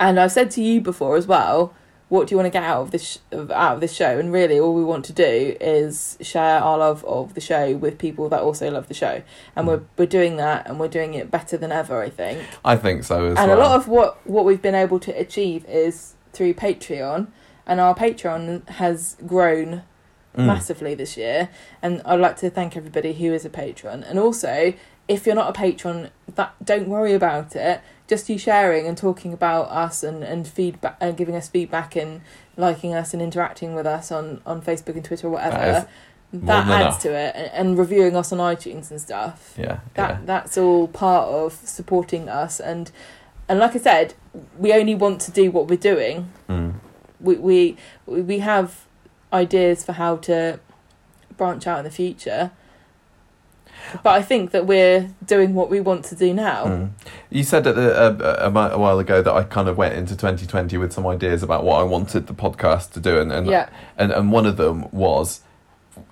And I've said to you before as well. What do you want to get out of this sh- out of this show? And really, all we want to do is share our love of the show with people that also love the show, and Mm. we're we're doing that, and we're doing it better than ever. I think I think so as and well. And a lot of what what we've been able to achieve is through patreon and our patreon has grown Mm. massively this year and i'd like to thank everybody who is a patron and also if you're not a patron that don't worry about it just you sharing and talking about us and and feedback and giving us feedback and liking us and interacting with us on on facebook and twitter or whatever That that, adds enough. to it and, and reviewing us on itunes and stuff yeah, that yeah. that's all part of supporting us and and like I said, we only want to do what we're doing. Mm. We we we have ideas for how to branch out in the future. But I think that we're doing what we want to do now. Mm. You said at the, uh, a, a while ago that I kind of went into 2020 with some ideas about what I wanted the podcast to do, and and, Yeah. and, and one of them was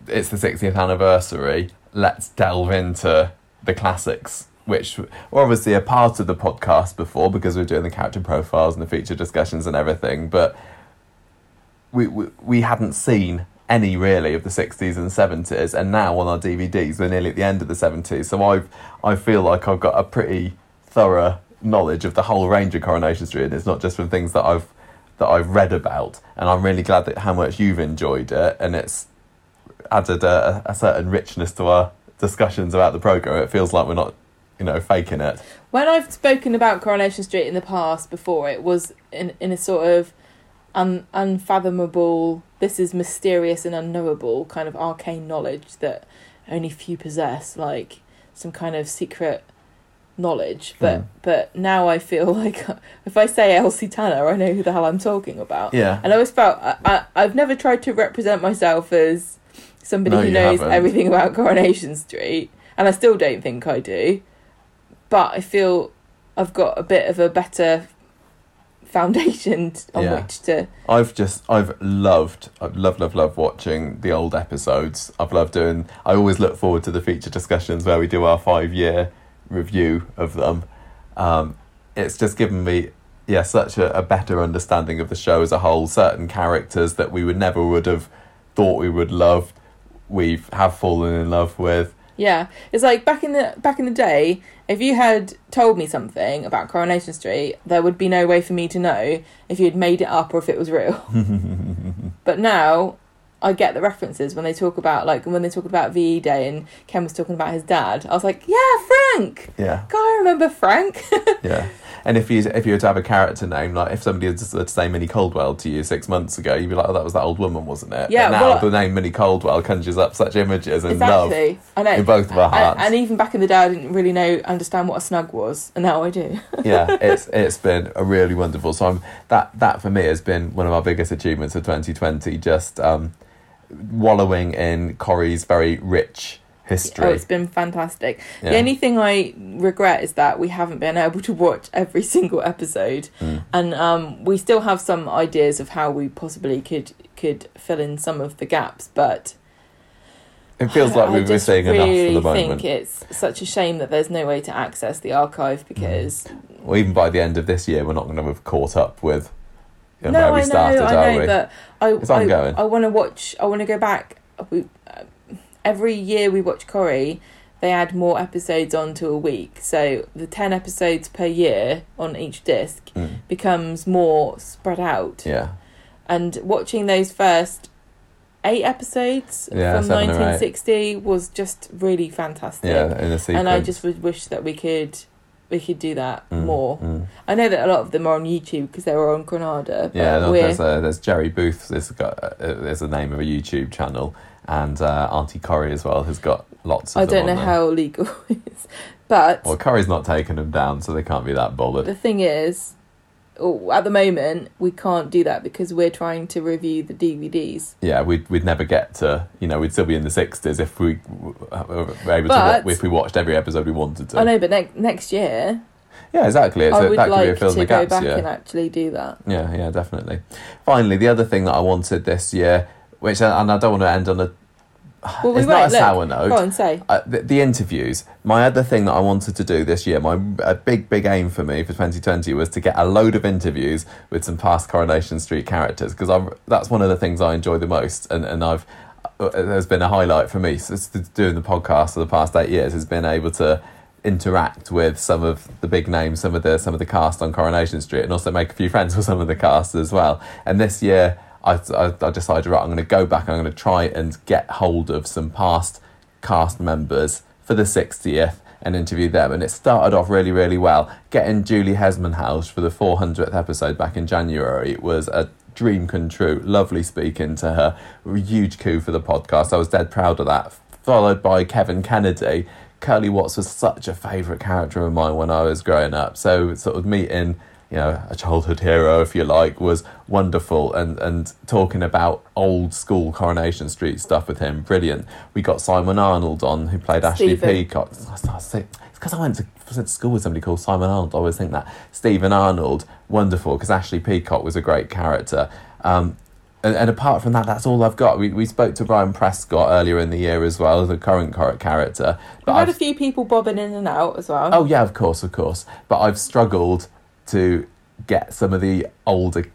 it's the 60th anniversary. Let's delve into the classics, which were obviously a part of the podcast before because we are doing the character profiles and the feature discussions and everything, but we, we, we hadn't seen any really of the 60s and 70s and now on our DVDs we're nearly at the end of the 70s so I've I feel like I've got a pretty thorough knowledge of the whole range of Coronation Street and it's not just from things that I've that I've read about and I'm really glad that how much you've enjoyed it and it's added a, a certain richness to our discussions about the program it feels like we're not you know faking it. When I've spoken about Coronation Street in the past before, it was in in a sort of un, unfathomable, this is mysterious and unknowable kind of arcane knowledge that only few possess, like some kind of secret knowledge. But Hmm. but now I feel like if I say Elsie Tanner, I know who the hell I'm talking about. yeah And I always felt I, I, I've never tried to represent myself as somebody No, who knows haven't. everything about Coronation Street, and I still don't think I do. But I feel I've got a bit of a better foundation on Yeah. which to. I've just I've loved I've loved love love watching the old episodes. I've loved doing. I always look forward to the feature discussions where we do our five year review of them. Um, it's just given me yeah such a, a better understanding of the show as a whole. Certain characters that we would never would have thought we would love, we have fallen in love with. Yeah, it's like back in the back in the day. If you had told me something about Coronation Street, there would be no way for me to know if you had made it up or if it was real. but now, I get the references when they talk about like when they talk about VE Day and Ken was talking about his dad. I was like, yeah, Frank. Yeah, God, I remember Frank. yeah. And if you if you were to have a character name, like if somebody had to say Minnie Coldwell to you six months ago, you'd be like, "Oh, that was that old woman, wasn't it?" Yeah, But now well- the name Minnie Coldwell conjures up such images and love exactly. I know. in both of our and, hearts. and even back in the day, I didn't really know understand what a snug was, and now I do. yeah, it's it's been a really wonderful. So I'm, that that for me has been one of our biggest achievements of 2020. Just um, wallowing in Corrie's very rich Oh, it's been fantastic. Yeah. The only thing I regret is that we haven't been able to watch every single episode, Mm. and um, we still have some ideas of how we possibly could could fill in some of the gaps. But it feels like we've been seeing really enough for the moment. think it's such a shame that there's no way to access the archive because Well, even by the end of this year, we're not going to have caught up with you know, no, where we I know, started, I are know, we? but I It's I, ongoing. I want to watch. I want to go back. We, every year we watch Corrie, they add more episodes onto a week. So the ten episodes per year on each disc Mm. becomes more spread out. Yeah, And watching those first eight episodes Yeah, from seven eight. nineteen sixty was just really fantastic. yeah, in a sequence. and I just would wish that we could. We could do that Mm, more. mm. I know that a lot of them are on YouTube because they were on Granada. Yeah, no, there's, a, there's Jerry Booth. There's got uh, there's the name of a YouTube channel, and uh, Auntie Corrie as well has got lots of. I don't know how legal it is. But Well, Corrie's not taking them down, so they can't be that bothered. the thing is, oh, at the moment, we can't do that because we're trying to review the DVDs. yeah, we'd we'd never get to you know we'd still be in the sixties if we were able But- to wa- if we watched every episode we wanted to. I know, but ne- next year, Yeah, exactly. It's I a, would that could be a like fill to the go back Yeah. and actually do that. yeah, yeah, definitely. Finally, the other thing that I wanted this year, which and I don't want to end on a Well, we it's not a Look, sour note. Go on, say. Uh, the, the interviews. My other thing that I wanted to do this year, my a big, big aim for me for 2020 was to get a load of interviews with some past Coronation Street characters because I'm that's one of the things I enjoy the most, and and I've uh, there's been a highlight for me since doing the podcast for the past eight years has been able to interact with some of the big names, some of the some of the cast on Coronation Street, and also make a few friends with some of the cast as well. And this year, I I, I decided right, I'm going to go back. I'm going to try and get hold of some past cast members for the 60th and interview them. And it started off really, really well. Getting Julie Hesmondhalgh for the 400th episode back in January was a dream come true. Lovely speaking to her. Huge coup for the podcast. I was dead proud of that. Followed by Kevin Kennedy. Curly Watts was such a favourite character of mine when I was growing up. So, sort of meeting you know a childhood hero, if you like, was wonderful, and and talking about old school Coronation Street stuff with him, brilliant. We got Simon Arnold on, who played Ashley Peacock. It's because I went to, went to school with somebody called Simon Arnold. I always think that Steven Arnold, wonderful, because Ashley Peacock was a great character. Um, and, and apart from that, that's all I've got. We, we spoke to Brian Prescott earlier in the year as well, the current char- character. But We've had a I've- few people bobbing in and out as well. Oh yeah, of course, of course. But I've struggled to get some of the older,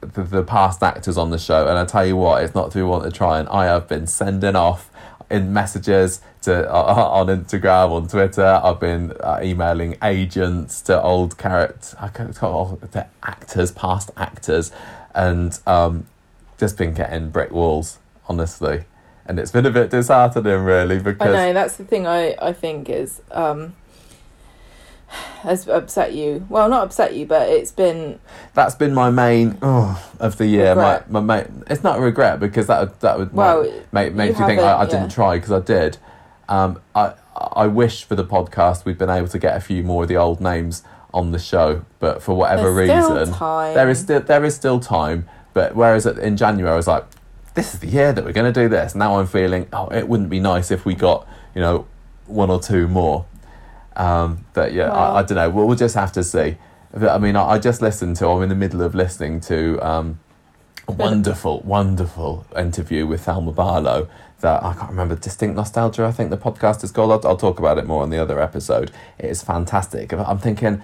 the, the past actors on the show, and I tell you what, it's not through want to try. And I have been sending off in messages to uh, on Instagram, on Twitter. I've been uh, emailing agents to old characters, to actors, past actors, and um, just been getting brick walls, honestly. And it's been a bit disheartening, really, because I know that's the thing. I I think is um, has upset you. Well, not upset you, but it's been that's been my main oh, of the year. Regret. My, my main, it's not a regret because that would- that would Well, make make you you think I, I haven't, didn't try because I did. Um, I I wish for the podcast we'd been able to get a few more of the old names on the show, but for whatever there's reason, there is still there is still time. But whereas in January I was like, this is the year that we're going to do this. Now I'm feeling, oh, it wouldn't be nice if we got you know one or two more. Um, but yeah, Well- I, I don't know. We'll, we'll just have to see. But, I mean, I, I just listened to. I'm in the middle of listening to um, a wonderful, wonderful interview with Thelma Barlow. That I can't remember. Distinct nostalgia. I think the podcast is called. I'll, I'll talk about it more on the other episode. It is fantastic. I'm thinking.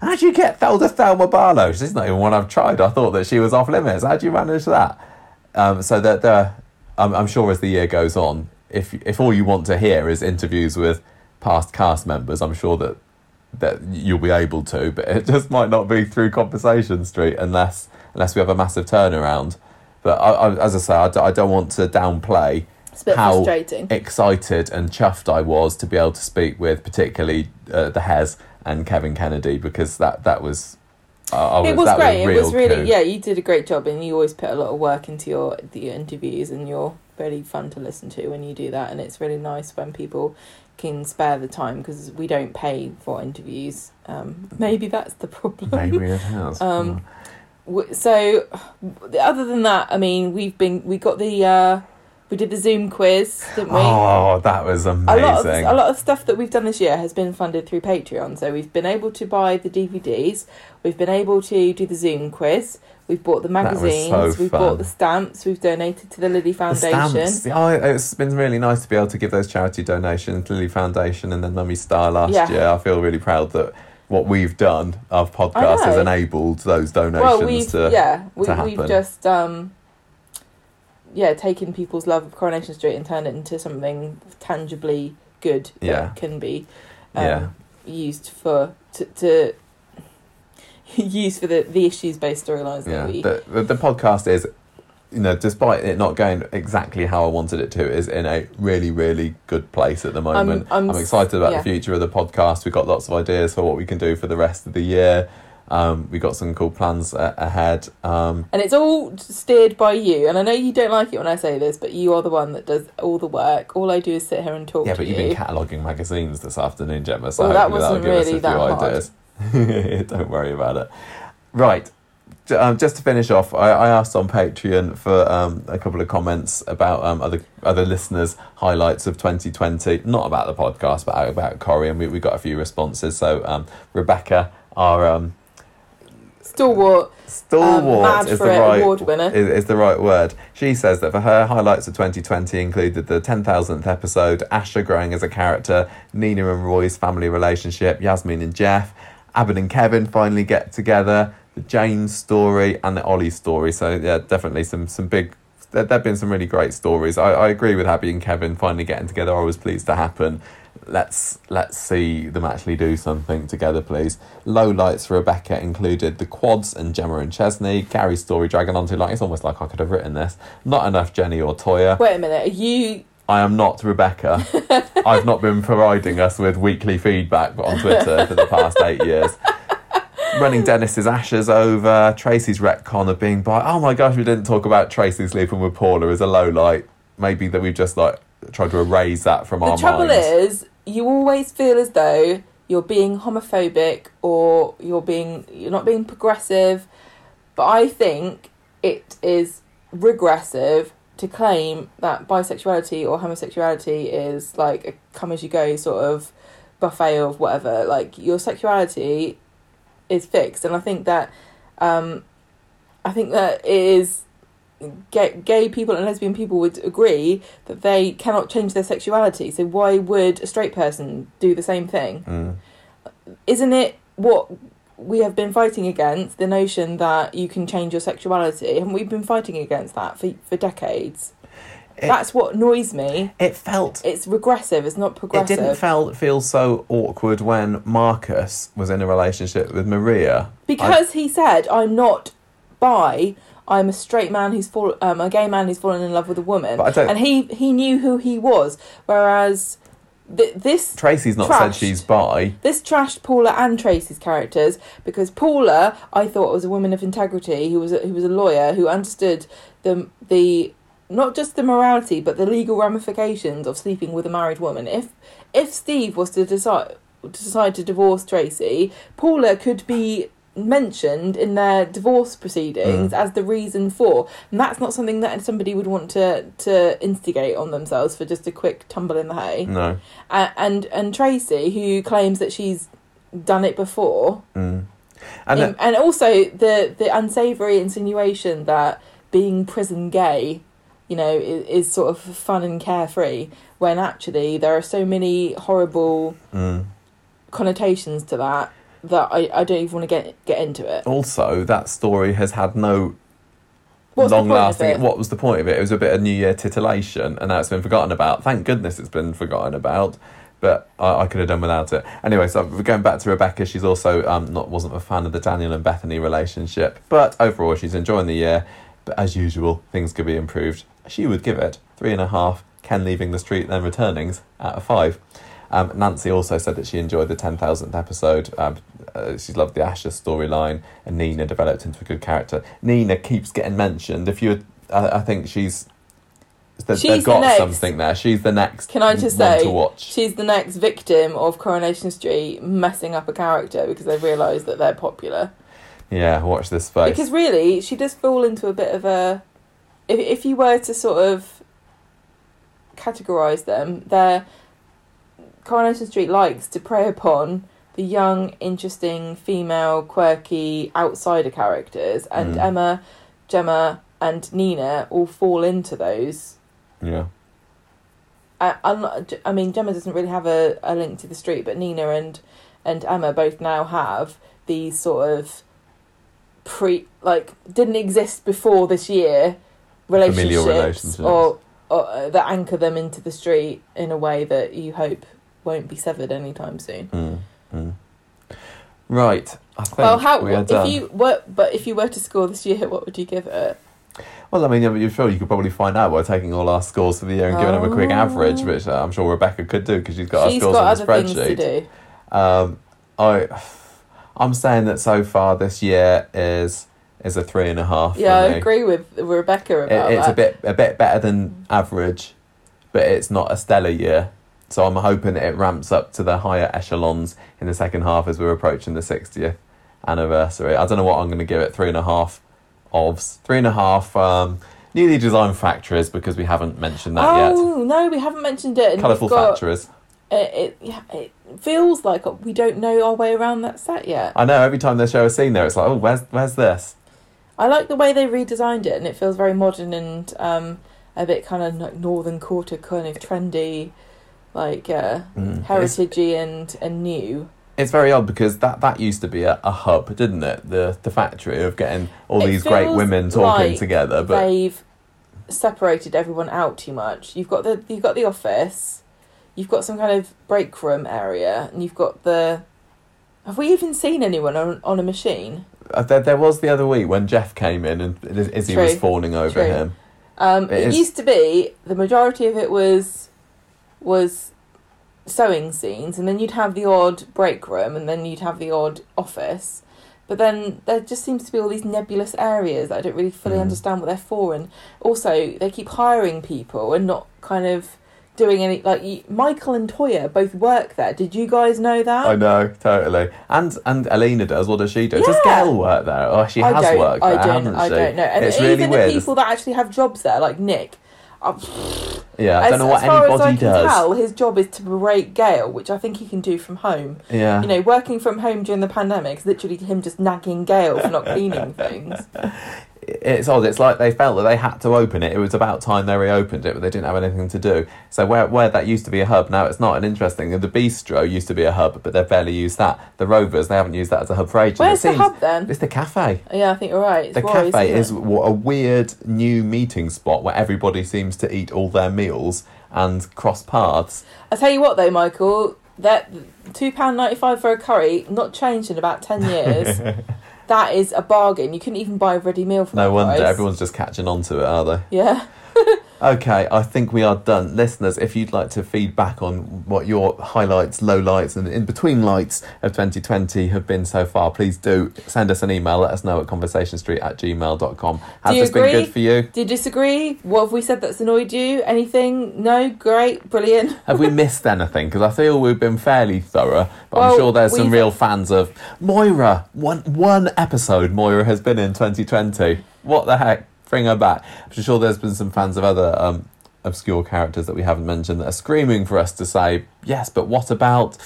How do you get Thelma Thelma Barlow? She's not even one I've tried. I thought that she was off limits. How do you manage that? Um, so that there, I'm, I'm sure as the year goes on, if if all you want to hear is interviews with past cast members, I'm sure that that you'll be able to, but it just might not be through Conversation Street unless unless we have a massive turnaround. But I, I, as I say, I, d- I don't want to downplay it's a bit how excited and chuffed I was to be able to speak with, particularly uh, the Hez and Kevin Kennedy, because that that was. Uh, I it was great. a it was really coup. yeah. You did a great job, and you always put a lot of work into your the interviews, and you're really fun to listen to when you do that. And it's really nice when people can spare the time because we don't pay for interviews. Um, maybe that's the problem. Maybe it has. Um, W- So, other than that, I mean, we've been we got the uh, we did the Zoom quiz, didn't we? oh, that was a amazing. lot, of, a lot of stuff that we've done this year has been funded through Patreon. So we've been able to buy the DVDs, we've been able to do the Zoom quiz, we've bought the was so magazines, we've fun. bought the stamps, we've donated to the Lily Foundation. The stamps. Oh, it's been really nice to be able to give those charity donations, Lily Foundation and then Mummy Star last Yeah. year. I feel really proud that what we've done, our podcast, has enabled those donations Well, we've to. yeah, we, to we've happen. just um, yeah, taken people's love of Coronation Street and turned it into something tangibly good that Yeah. can be um, Yeah. used for to, to use for the, the issues based storylines Yeah, that we the, the the podcast is, you know, despite it not going exactly how I wanted it to, is in a really really good place at the moment. I'm I'm, s- excited about yeah. the future of the podcast. We've got lots of ideas for what we can do for the rest of the year. Um, we've got some cool plans a- ahead. Um, And it's all steered by you. And I know you don't like it when I say this, but you are the one that does all the work. All I do is sit here and talk yeah, but you. you've been cataloguing magazines this afternoon, Gemma. So Well, that hopefully that'll wasn't give us really a that few hard. ideas. Don't worry about it. Right. Um, just to finish off, I, I asked on Patreon for um, a couple of comments about um, other other listeners' highlights of 2020, not about the podcast, but about Corrie, and we, we got a few responses. So um, Rebecca, our um, Stalwart. stalwart mad is the right award winner. Is, is the right word. She says that for her highlights of 2020 included the 10,000th episode, Asha growing as a character, Nina and Roy's family relationship, Yasmin and Geoff, Abi and Kevin finally get together, the James story, and the Ollie story. So yeah, definitely some some big. There have been some really great stories. I, I agree with Abi and Kevin finally getting together. I was pleased to happen. Let's let's see them actually do something together, please. Low lights for Rebecca included the quads and Gemma and Chesney. Gary's story dragging on too long. It's almost like I could have written this. Not enough Jenny or Toyah. Wait a minute. Are you. I am not Rebecca. I've not been providing us with weekly feedback on Twitter for the past eight years. Running Dennis's ashes over. Tracy's retcon of being bi. Oh my gosh, we didn't talk about Tracy sleeping with Paula as a low light. Maybe that we've just like tried to erase that from The our trouble minds. is, you always feel as though you're being homophobic or you're being you're not being progressive. But I think it is regressive to claim that bisexuality or homosexuality is like a come as you go sort of buffet of whatever. Like your sexuality is fixed, and I think that um, I think that it is gay, gay people and lesbian people would agree that they cannot change their sexuality. So why would a straight person do the same thing? Mm. Isn't it what we have been fighting against the notion that you can change your sexuality? and we've been fighting against that for for decades? It- That's what annoys me. It felt It's regressive. It's not progressive. it didn't feel feel so awkward when Marcus was in a relationship with Maria. because he said, "I'm not bi. I'm a straight man who's fall, um, a gay man who's fallen in love with a woman." But I don't- and he he knew who he was. Whereas th- this Tracy's not said she's bi. this trashed Paula and Tracy's characters because Paula I thought was a woman of integrity who was a, who was a lawyer who understood the the not just the morality but the legal ramifications of sleeping with a married woman. If if Steve was to decide to decide to divorce Tracy, Paula could be mentioned in their divorce proceedings Mm. as the reason for and that's not something that somebody would want to to instigate on themselves for just a quick tumble in the hay No. A- and and Tracy, who claims that she's done it before, Mm. and, and also the the unsavoury insinuation that being prison gay, you know, is, is sort of fun and carefree, when actually there are so many horrible mm. connotations to that that I, I don't even want to get get into it. also that story has had no What's long lasting. What was the point of it? It was a bit of New Year titillation, and now it's been forgotten about. Thank goodness it's been forgotten about. But I, I could have done without it. Anyway, so going back to Rebecca. She's also um, not wasn't a fan of the Daniel and Bethany relationship, but overall she's enjoying the year. But as usual, things could be improved. She would give it three and a half. Ken leaving the street then returnings out of five. Um, Nancy also said that she enjoyed the 10,000th episode. Um, uh, she loved the Asha storyline, and Nina developed into a good character. Nina keeps getting mentioned. If you, I, I think she's. They've, She's they've the got next- something there. She's the next. Can I just say, to watch? she's the next victim of Coronation Street messing up a character because they realise that they're popular. Yeah, watch this space. Because really, she does fall into a bit of a. If if you were to sort of categorise them, they're Coronation Street likes to prey upon the young, interesting, female, quirky outsider characters, and Mm. Emma, Gemma, and Nina all fall into those. yeah, I, I'm not, I mean, Gemma doesn't really have a, a link to the street, but Nina and and Emma both now have these sort of pre like didn't exist before this year relationships, relationships. or, or uh, that anchor them into the street in a way that you hope won't be severed anytime soon. Mm, mm. Right, I think Well, how we if done. you were but if you were to score this year, what would you give it? Well, I mean, I'm sure you could probably find out by taking all our scores for the year and giving them a quick Oh. average, which uh, I'm sure Rebecca could do because she's got She's our scores got on the other things to spreadsheet. do. Um, I, I'm saying that so far this year is is a three and a half. Yeah, I agree with Rebecca It, it's that. a bit a bit better than average, but it's not a stellar year. So I'm hoping it ramps up to the higher echelons in the second half as we're approaching the 60th anniversary. I don't know what I'm going to give it. Three and a half ofs. Three and a half um, newly designed factories because we haven't mentioned that yet. Oh no, we haven't mentioned it. Colourful got- factories. It, it yeah, it feels like we don't know our way around that set yet. I know every time they show a scene there, it's like, oh, where's where's this? I like the way they redesigned it, and it feels very modern and um, a bit kind of like Northern Quarter, kind of trendy, like uh, Mm. Heritagey and and new. it's very odd because that, that used to be a, a hub, didn't it? The the factory of getting all It these great women talking like together, but They've separated everyone out too much. You've got the you've got the office, you've got some kind of break room area, and you've got the. Have we even seen anyone on on a machine? Uh, there, there was the other week when Geoff came in and Iz- Izzy was fawning over True. him. Um, It it is- used to be the majority of it was was sewing scenes, and then you'd have the odd break room, and then you'd have the odd office. But then there just seems to be all these nebulous areas that I don't really fully Mm. understand what they're for, and also they keep hiring people and not kind of doing any like you, Michael and Toyah both work there. Did you guys know that? I know, totally. And and Alina does. What does she do? Does Yeah. Gail work there? Oh, she I has worked I there, don't, I don't know. And it's even really the weird. people that actually have jobs there, like Nick, yeah, I as, don't know what as far anybody as I can does. tell, his job is to berate Gail, which I think he can do from home. Yeah. You know, working from home during the pandemic is literally him just nagging Gail for not cleaning things. it's odd. It's like they felt that they had to open it. It was about time they reopened it, but they didn't have anything to do. So where where that used to be a hub, now it's not. And interesting, the Bistro used to be a hub, but they've barely used that. The Rovers, they haven't used that as a hub for ages. Where's it the hub then? It's the cafe. Yeah, I think you're right. It's The cafe is isn't it? w- a weird new meeting spot where everybody seems to eat all their meals and cross paths. I tell you what, though, Michael, that two pound ninety five for a curry not changed in about ten years. That is a bargain. You couldn't even buy a ready meal for No that wonder price. everyone's just catching on to it, are they? Yeah. Okay, I think we are done. Listeners, if you'd like to feedback on what your highlights, lowlights, and in between lights of 2020 have been so far, please do send us an email. Let us know at conversationstreet at gmail.com. Has this been good for you? Do you disagree? What have we said that's annoyed you? Anything? No? Great. Brilliant. Have we missed anything? Because I feel we've been fairly thorough, but I'm sure there's some real fans of Moira. One one episode Moira has been in 2020. What the heck? Bring her back. I'm sure there's been some fans of other um, obscure characters that we haven't mentioned that are screaming for us to say yes, but what about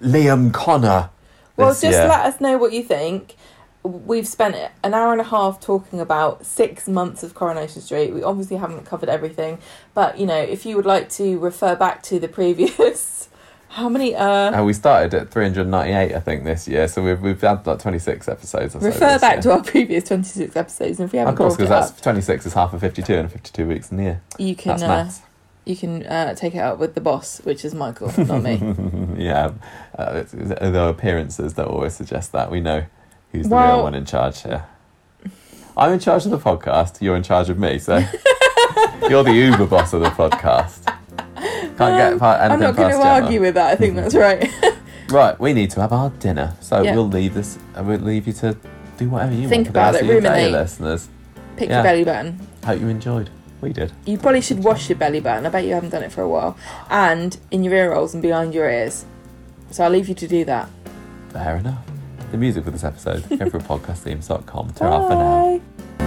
Liam Connor? Well, just year? let us know what you think. We've spent an hour and a half talking about six months of Coronation Street. We obviously haven't covered everything, but you know, if you would like to refer back to the previous, how many? Uh, Uh, we started at 398, I think, this year. So we've, we've had like 26 episodes or refer this back year. to our previous twenty-six episodes, and if we haven't Of course, because that's up, 26 is half of 52 and 52 weeks in the year. you can uh, you can uh, take it up with the boss, which is Michael, not me. yeah, uh, it's, it's, the appearances that always suggest that we know who's the Well- real one in charge here. I'm in charge of the podcast. You're in charge of me, so you're the Uber boss of the podcast. Can't get pa- anything I'm not going to argue with that. I think that's right. Right, we need to have our dinner, so Yeah. we'll leave this. uh, We'll leave you to do whatever you Think want. the about it, day, ruminate. listeners. Pick Yeah. your belly button. Hope you enjoyed. We did. You probably should wash your belly button. I bet you haven't done it for a while. And in your ear rolls and behind your ears. So I'll leave you to do that. Fair enough. The music for this episode, go for podcastthemes.com. Ta for now.